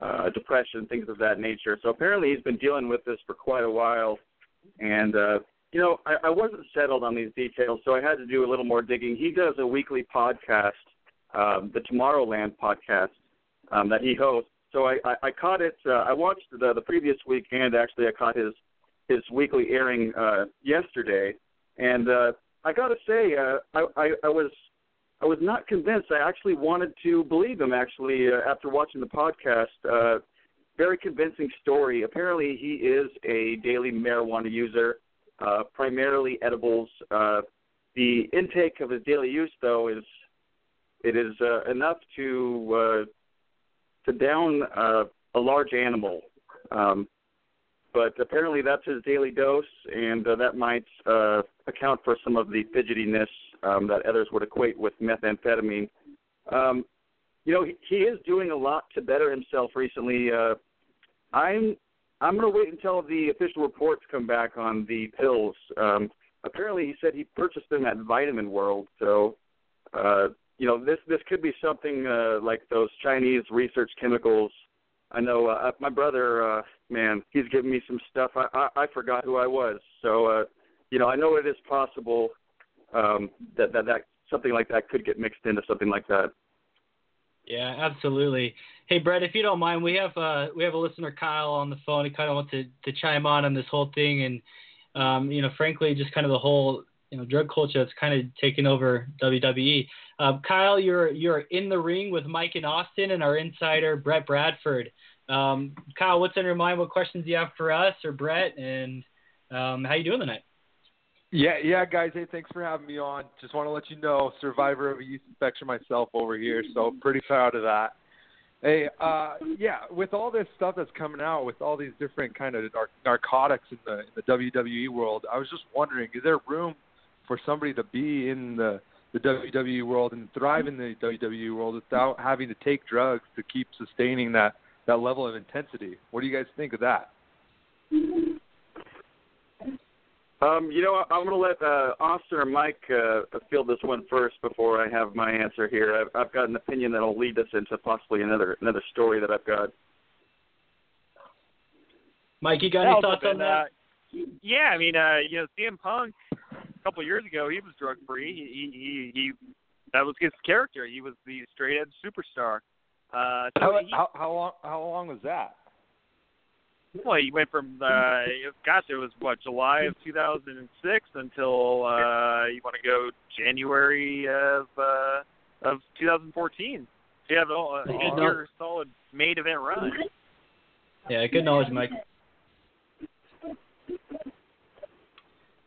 G: uh, depression, things of that nature. So apparently, he's been dealing with this for quite a while, and uh, you know, I, I wasn't settled on these details, so I had to do a little more digging. He does a weekly podcast, um, the Tomorrowland podcast um, that he hosts. So I, I, I caught it. Uh, I watched the, the previous week, and actually I caught his his weekly airing uh, yesterday. And uh, I got to say, uh, I, I, I was I was not convinced. I actually wanted to believe him. Actually, uh, after watching the podcast, uh, very convincing story. Apparently, he is a daily marijuana user, uh, primarily edibles. Uh, the intake of his daily use, though, is it is uh, enough to uh, to down uh, a large animal. Um, but apparently that's his daily dose, and uh, that might uh, account for some of the fidgetiness um, that others would equate with methamphetamine. Um, you know, he, he is doing a lot to better himself recently. Uh, I'm I'm going to wait until the official reports come back on the pills. Um, apparently, he said he purchased them at Vitamin World. So, uh, you know, this this could be something uh, like those Chinese research chemicals. I know uh, my brother, uh, man, he's giving me some stuff. I, I I forgot who I was. So, uh, you know, I know it is possible um, that that that something like that could get mixed into something like that.
C: Yeah, absolutely. Hey, Brett, if you don't mind, we have uh, we have a listener, Kyle, on the phone. He kind of wants to, to chime on on this whole thing, and um, you know, frankly, just kind of the whole you know drug culture that's kind of taken over WWE. Uh, Kyle, you're you're in the ring with Mike and Austin and our insider Brett Bradford. Um, Kyle, what's on your mind? What questions do you have for us or Brett? And um, how you doing tonight?
I: Yeah, yeah, guys. Hey, thanks for having me on. Just want to let you know, survivor of a yeast infection myself over here, so pretty proud of that. Hey, uh, yeah, with all this stuff that's coming out, with all these different kind of nar- narcotics in the in the WWE world, I was just wondering, is there room for somebody to be in the the WWE world and thrive in the WWE world without having to take drugs to keep sustaining that that level of intensity? What do you guys think of that?
G: Um, you know, I'm going to let uh, Austin or Mike uh, field this one first before I have my answer here. I've, I've got an opinion that will lead us into possibly another another story that I've got.
C: Mike, you got any thoughts on that?
B: Uh, yeah, I mean, uh, you know, CM Punk a couple years ago, he was drug free. He, he he that was his character. He was the straight edge superstar. Uh, so
I: how,
B: he,
I: how how long how long was that?
B: Well, he went from uh, gosh, it was what July of 2006 until uh, you want to go January of uh, of 2014. So you have a, year solid main event run.
C: Yeah, good knowledge, Mike.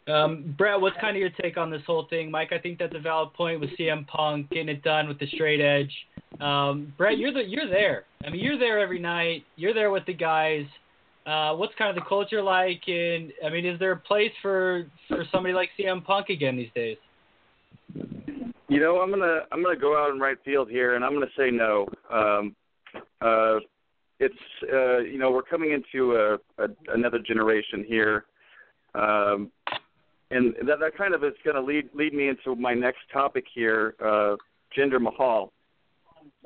C: Um, Brett, what's kind of your take on this whole thing? Mike, I think that's a valid point with CM Punk getting it done with the straight edge. Um, Brett, you're the you're there. I mean, you're there every night. You're there with the guys. Uh, what's kind of the culture like? And I mean, is there a place for for somebody like CM Punk again these days?
G: You know, I'm gonna I'm gonna go out in right field here, and I'm gonna say no. Um, uh, it's uh, you know we're coming into a, a another generation here, um, and that that kind of is to lead lead me into my next topic here, uh, Jinder Mahal.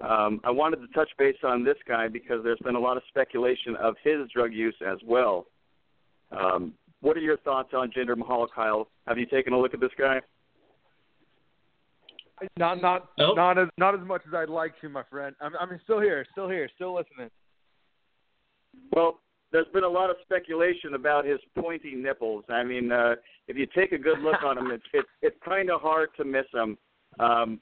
G: Um, I wanted to touch base on this guy because there's been a lot of speculation of his drug use as well. Um, what are your thoughts on Jinder Mahal, Kyle? Have you taken a look at this guy?
I: Not not
C: Nope.
I: not as not as much as I'd like to, my friend. I'm I'm still here, still here, still listening.
G: Well, there's been a lot of speculation about his pointy nipples. I mean, uh, if you take a good look on him, it's it's it's kind of hard to miss him. Um,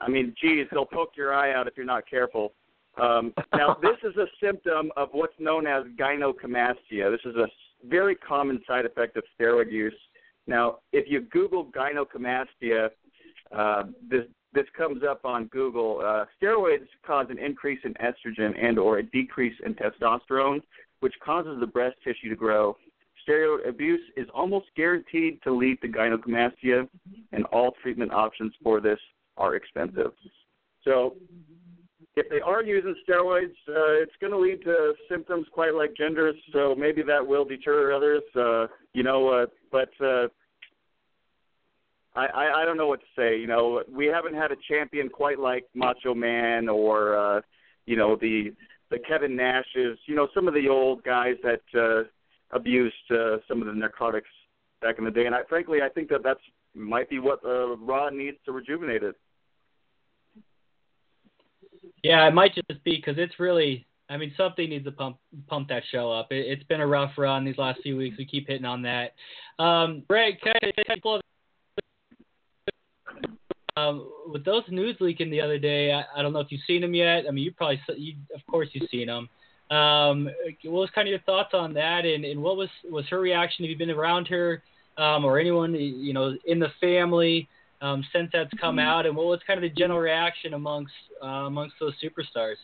G: I mean, geez, they'll poke your eye out if you're not careful. Um, now, this is a symptom of what's known as gynecomastia. This is a very common side effect of steroid use. Now, if you Google gynecomastia, uh, this this comes up on Google. Uh, steroids cause an increase in estrogen and or a decrease in testosterone, which causes the breast tissue to grow. Steroid abuse is almost guaranteed to lead to gynecomastia, and all treatment options for this are expensive. So, if they are using steroids, uh, it's going to lead to symptoms quite like Jinder's. So maybe that will deter others. Uh, you know, uh, but uh, I, I I don't know what to say. You know, we haven't had a champion quite like Macho Man or uh, you know the the Kevin Nashes. You know, some of the old guys that uh, abused uh, some of the narcotics back in the day. And I, frankly, I think that that's might be what uh, Raw needs to rejuvenate it.
C: Yeah, it might just be because it's really. I mean, something needs to pump pump that show up. It, it's been a rough run these last few weeks. We keep hitting on that. Um, Greg, can I, can I um, with those news leaking the other day, I, I don't know if you've seen them yet. I mean, you probably, you, of course, you've seen them. Um, what was kind of your thoughts on that, and, and what was was her reaction? Have you been around her, um, or anyone you know in the family um, since that's come
G: Mm-hmm.
C: out, and what was kind of the general reaction amongst uh, amongst those superstars?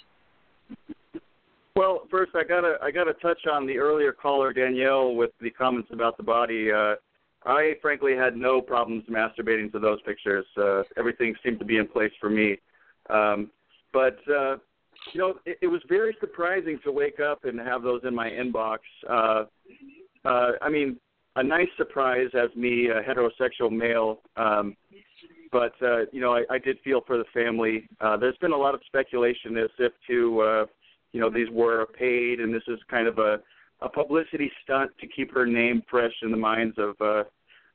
G: Well, first I gotta I gotta touch on the earlier caller Danielle with the comments about the body. Uh, I frankly had no problems masturbating to those pictures. Uh, everything seemed to be in place for me. Um, but uh, you know, it, it was very surprising to wake up and have those in my inbox. Uh, uh, I mean, a nice surprise as me, a heterosexual male. Um, but uh, you know, I, I did feel for the family. Uh, there's been a lot of speculation as if to uh, you know these were paid and this is kind of a a publicity stunt to keep her name fresh in the minds of uh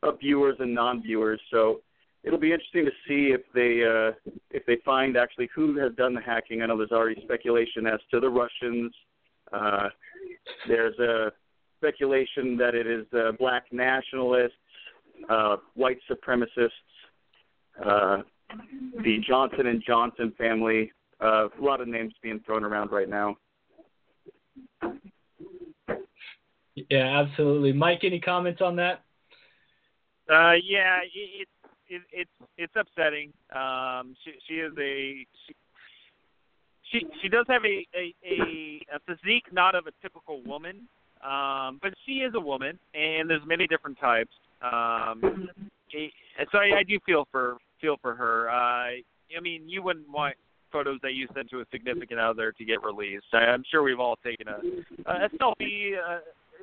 G: of viewers and non-viewers so it'll be interesting to see if they uh if they find actually who has done the hacking i know there's already speculation as to the russians uh there's a speculation that it is uh, black nationalists uh white supremacists uh the johnson and johnson family uh, a lot of names being thrown around right now.
C: Yeah, absolutely. Mike, any comments on that?
B: Uh, yeah, it, it, it it's it's upsetting. Um, she she is a she she, she does have a, a a a physique not of a typical woman, um, but she is a woman, and there's many different types. Um, so I, I do feel for feel for her. Uh, I mean, you wouldn't want photos that you send to a significant other to get released. I, I'm sure we've all taken a a selfie, uh,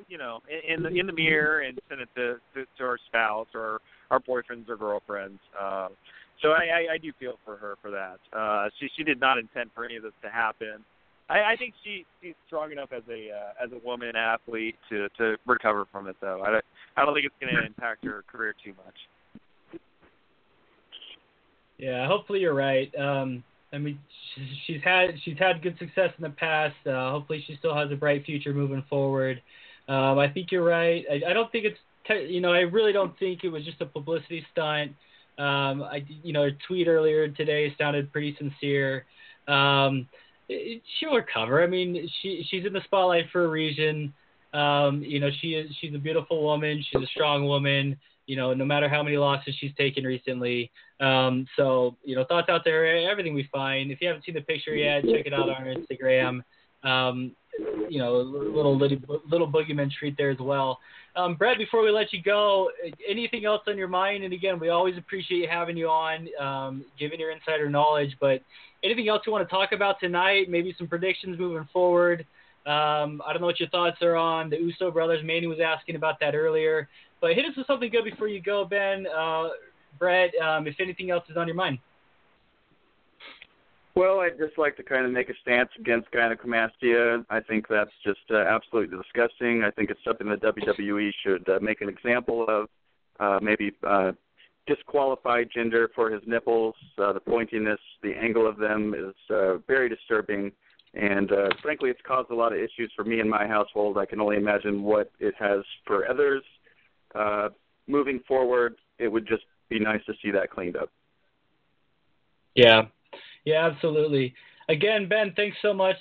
B: you know, in, in the in the mirror and sent it to to, to our spouse or our boyfriends or girlfriends. Uh, so I, I I do feel for her for that. Uh, she she did not intend for any of this to happen. I, I think she she's strong enough as a uh, as a woman athlete to to recover from it though. I don't I don't think it's going to impact her career too much.
C: Yeah, hopefully you're right. Um, I mean, she's, had she's had good success in the past. Uh, hopefully, she still has a bright future moving forward. Um, I think you're right. I, I don't think it's te- you know I really don't think it was just a publicity stunt. Um, I you know a tweet earlier today sounded pretty sincere. Um, she'll recover. I mean, she she's in the spotlight for a reason. Um, you know, she is she's a beautiful woman. She's a strong woman. You know, no matter how many losses she's taken recently. Um, so you know, thoughts out there. Everything we find. If you haven't seen the picture yet, check it out on Instagram. Um, you know, little little little boogeyman treat there as well. Um, Brett, before we let you go, anything else on your mind? And again, we always appreciate having you on, um, giving your insider knowledge. But anything else you want to talk about tonight? Maybe some predictions moving forward. Um, I don't know what your thoughts are on the Uso brothers. Manny was asking about that earlier. But hit us with something good before you go, Ben. Uh, Brett, um, if anything else is on your mind.
G: Well, I'd just like to kind of make a stance against gynecomastia. I think that's just uh, absolutely disgusting. I think it's something that WWE should uh, make an example of. Uh, maybe uh, disqualify Jinder for his nipples. Uh, the pointiness, the angle of them is uh, very disturbing. And uh, frankly, it's caused a lot of issues for me in my household. I can only imagine what it has for others. Uh, moving forward, it would just be nice to see that cleaned up.
C: Yeah, yeah, absolutely. Again, Ben, thanks so much,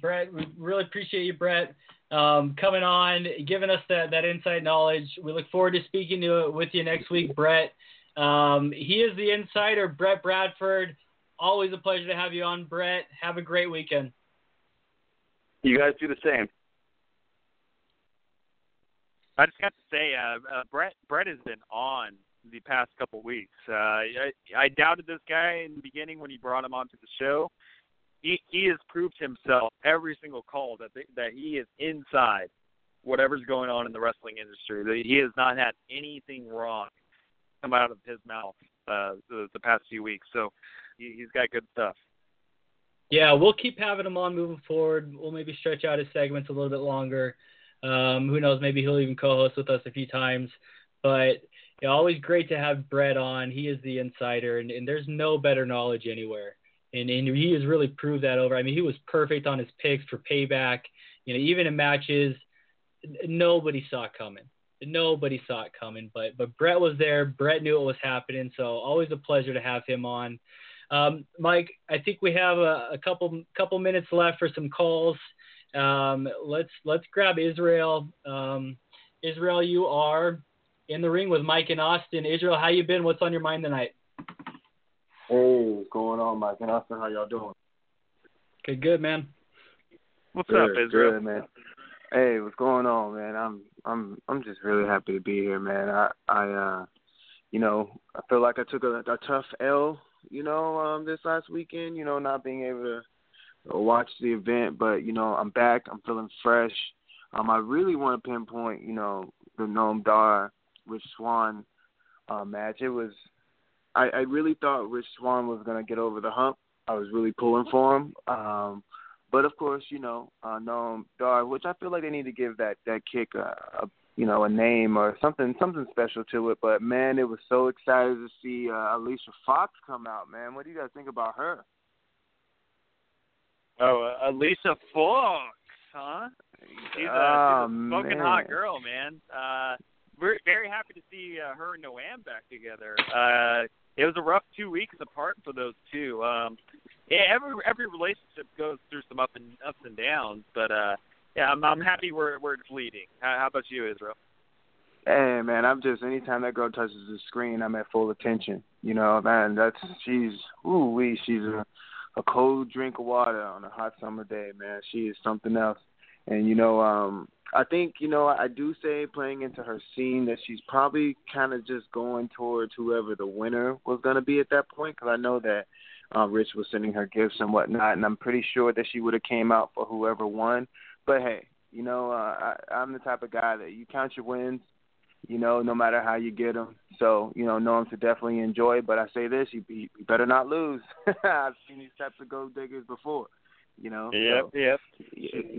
C: Brett. We really appreciate you, Brett, um, coming on, giving us that that inside knowledge. We look forward to speaking to it with you next week, Brett. Um, he is the insider, Brett Bradford. Always a pleasure to have you on, Brett. Have a great weekend.
G: You guys do the same.
B: I just got to say, uh, uh, Brett Brett has been on the past couple weeks. Uh, I, I doubted this guy in the beginning when he brought him onto the show. He he has proved himself every single call that they, that he is inside whatever's going on in the wrestling industry. That he has not had anything wrong come out of his mouth uh, the, the past few weeks. So he, he's got good stuff.
C: Yeah, we'll keep having him on moving forward. We'll maybe stretch out his segments a little bit longer. Um, who knows? Maybe he'll even co-host with us a few times. But yeah, always great to have Brett on. He is the insider, and, and there's no better knowledge anywhere. And, and he has really proved that over. I mean, he was perfect on his picks for payback. You know, even in matches, nobody saw it coming. nobody saw it coming, but but Brett was there. Brett knew what was happening, so always a pleasure to have him on. Um, Mike, I think we have a, a, couple couple minutes left for some calls. Um, let's let's grab Israel. Um, Israel, you are in the ring with Mike and Austin. Israel, how you been? What's on your mind tonight?
J: Hey, what's going on, Mike and Austin? How y'all doing?
C: Okay, good, man.
B: What's
J: good,
B: up, Israel?
J: Good, man. Hey, what's going on, man? I'm I'm I'm just really happy to be here, man. I I uh you know, I feel like I took a, a tough L, you know, um this last weekend, you know, not being able to watch the event, but you know, I'm back, I'm feeling fresh. Um I really want to pinpoint, you know, the Noam Dar Rich Swann uh match. It was I, I really thought Rich Swann was gonna get over the hump. I was really pulling for him. Um, but of course, you know, uh, Noam Dar, which I feel like they need to give that that kick a, a you know a name or something something special to it. But man, it was so excited to see uh, Alicia Fox come out. Man, what do you guys think about her?
B: Oh, uh, Alicia Fox, huh? She's a,
J: oh,
B: she's a smoking
J: man.
B: hot girl, man. Uh, we're very happy to see uh, her and Noam back together. Uh, it was a rough two weeks apart for those two. Um, yeah, every every relationship goes through some up and ups and downs, but uh, yeah, I'm I'm happy where it's leading. How, how about you, Israel?
J: Hey man, I'm just anytime that girl touches the screen, I'm at full attention. You know, man, that's she's ooh wee, she's a a cold drink of water on a hot summer day, man. She is something else. And you know, um I think you know I do say playing into her scene that she's probably kind of just going towards whoever the winner was going to be at that point because I know that uh, Rich was sending her gifts and whatnot, and I'm pretty sure that she would have came out for whoever won. But hey, you know uh, I, I'm the type of guy that you count your wins, you know, no matter how you get them. So you know, him to definitely enjoy. But I say this, you, be you better not lose. I've seen these types of gold diggers before. You know.
B: Yep,
J: so,
B: yep.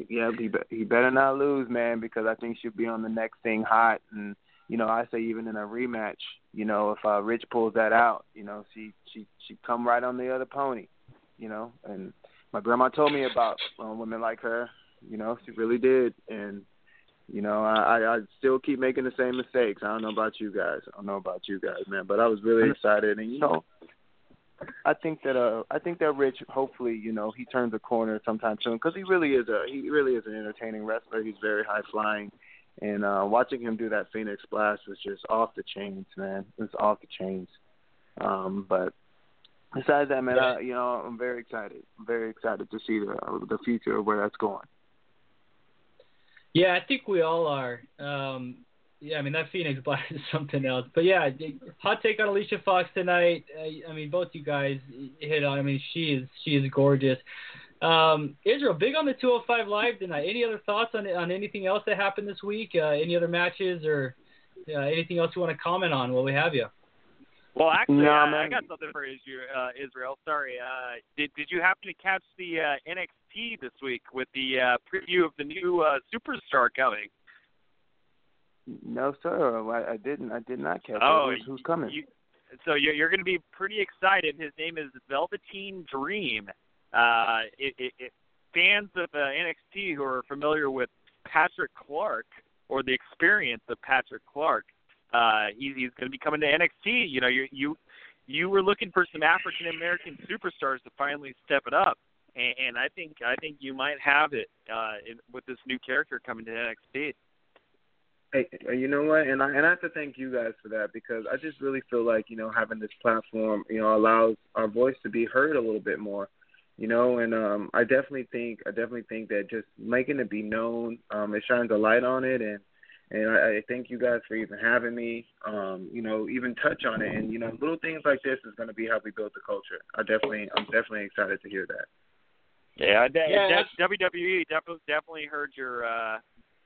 J: Yeah, he he better not lose, man, because I think she'll be on the next thing hot. And you know, I say even in a rematch, you know, if uh, Rich pulls that out, you know, she she she come right on the other pony, you know. And my grandma told me about um, women like her. You know, she really did. And you know, I, I I still keep making the same mistakes. I don't know about you guys. I don't know about you guys, man. But I was really excited, and you know, I think that uh I think that Rich hopefully you know he turns a corner sometime soon because he really is a he really is an entertaining wrestler. He's very high flying, and uh watching him do that Phoenix Splash was just off the chains, man. It was off the chains. Um, but besides that, man, I, you know I'm very excited. I'm very excited to see the the future of where that's going.
C: Yeah, I think we all are. Um, yeah, I mean that Phoenix Black is something else. But yeah, hot take on Alicia Fox tonight. I, I mean, both you guys hit on. I mean, she is she is gorgeous. Um, Israel, big on the 205 Live tonight. Any other thoughts on on anything else that happened this week? Uh, any other matches or uh, anything else you want to comment on while we have you?
B: Well, actually,
J: No,
B: uh. I got something for Israel. Uh, Israel. Sorry. Uh, did Did you happen to catch the uh, NXT this week with the uh, preview of the new uh, superstar coming?
J: No, sir, I, I didn't. I did not catch
B: Oh.
J: Who's, who's coming?
B: You, so you're, you're going to be pretty excited. His name is Velveteen Dream. Uh, it, it, it, fans of uh, NXT who are familiar with Patrick Clark or the experience of Patrick Clark, uh, he's, he's going to be coming to NXT. You know, you you you were looking for some African American superstars to finally step it up, and, and I think I think you might have it uh, in, with this new character coming to NXT.
J: Hey, uh, you know what? And I and I have to thank you guys for that because I just really feel like you know having this platform, you know, allows our voice to be heard a little bit more. You know, and um, I definitely think I definitely think that just making it be known, um, it shines a light on it, and and I, I thank you guys for even having me. Um, you know, even touch on it, and you know, little things like this is going to be how we build the culture. I definitely, I'm definitely excited to hear that.
B: Yeah, de-
C: Yeah,
B: de- WWE definitely definitely heard your uh,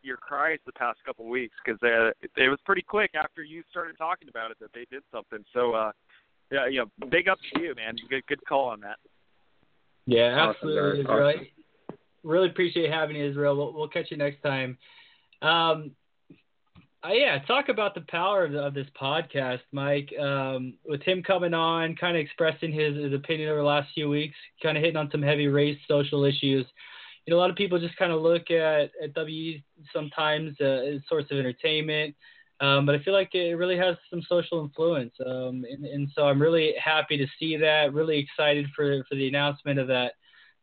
B: your cries the past couple of weeks because uh, it, it was pretty quick after you started talking about it that they did something. So uh, yeah, yeah, big up to you, man. Good good call on that.
C: Yeah, absolutely,
J: guys.
C: Israel.
J: Awesome.
C: Really appreciate having you, Israel. We'll, we'll catch you next time. Um, uh, yeah, talk about the power of, of this podcast, Mike. Um, with him coming on, kind of expressing his, his opinion over the last few weeks, kind of hitting on some heavy race social issues. You know, a lot of people just kind of look at at WE sometimes uh, as a source of entertainment. Um, but I feel like it really has some social influence, um, and, and so I'm really happy to see that. Really excited for for the announcement of that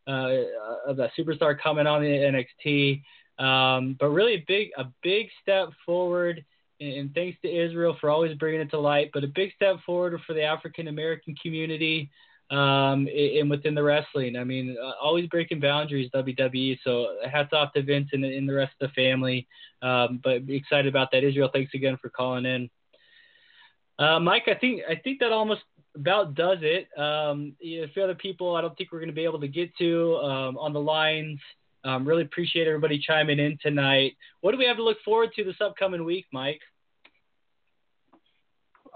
C: uh, of that superstar coming on the NXT. Um, but really big a big step forward, and, thanks to Israel for always bringing it to light. But a big step forward for the African American community um, and within the wrestling. I mean, uh, always breaking boundaries, WWE. So hats off to Vince and, and the rest of the family. Um, but excited about that. Israel, thanks again for calling in. Uh, Mike, I think I think that almost about does it. Um, a few other people I don't think we're going to be able to get to um, on the lines. Um, really appreciate everybody chiming in tonight. What do we have to look forward to this upcoming week, Mike?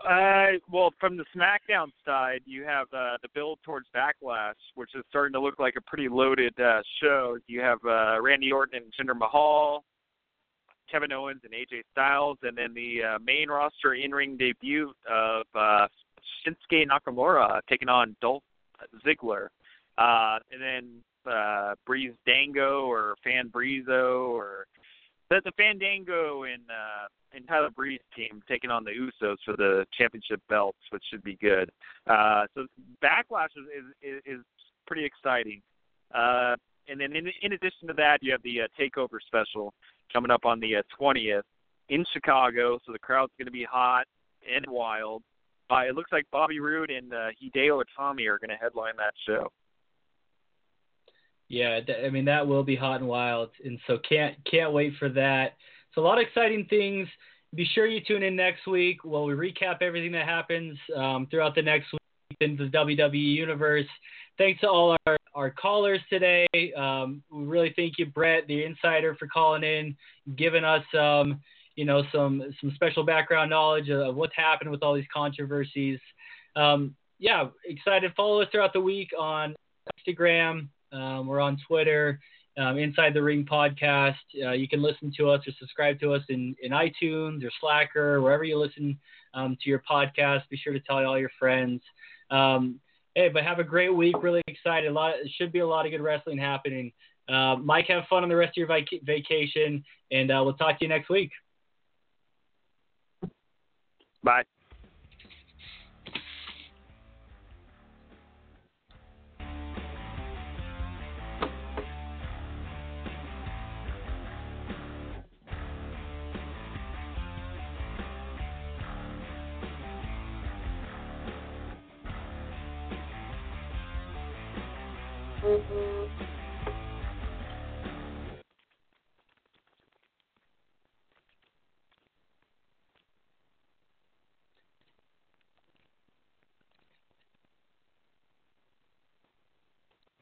B: Uh, well, from the SmackDown side, you have uh, the build towards Backlash, which is starting to look like a pretty loaded uh, show. You have uh, Randy Orton and Jinder Mahal, Kevin Owens and AJ Styles, and then the uh, main roster in-ring debut of uh, Shinsuke Nakamura taking on Dolph Ziggler, uh, and then uh, Breeze Dango or Fan Breezo or the, the Fandango and uh, and Tyler Breeze team taking on the Usos for the championship belts, which should be good. Uh, so Backlash is, is is pretty exciting. Uh, and then in, in addition to that, you have the uh, Takeover special coming up on the uh, 20th in Chicago. So the crowd's going to be hot and wild. Uh, it looks like Bobby Roode and uh, Hideo Itami are going to headline that show.
C: Yeah, I mean that will be hot and wild, and so can't can't wait for that. So a lot of exciting things. Be sure you tune in next week while we recap everything that happens um, throughout the next week in the WWE universe. Thanks to all our, our callers today. Um, we really thank you, Brett, the insider, for calling in, giving us um, you know some some special background knowledge of what's happened with all these controversies. Um, yeah, excited. Follow us throughout the week on Instagram. Um, we're on Twitter, um, Inside the Ring podcast. Uh, you can listen to us or subscribe to us in, in iTunes or Slacker, wherever you listen um, to your podcast. Be sure to tell all your friends. Um, hey, but have a great week. Really excited. A lot. It should be a lot of good wrestling happening. Uh, Mike, have fun on the rest of your vac- vacation, and uh, we'll talk to you next week.
B: Bye.
K: Mm-hmm.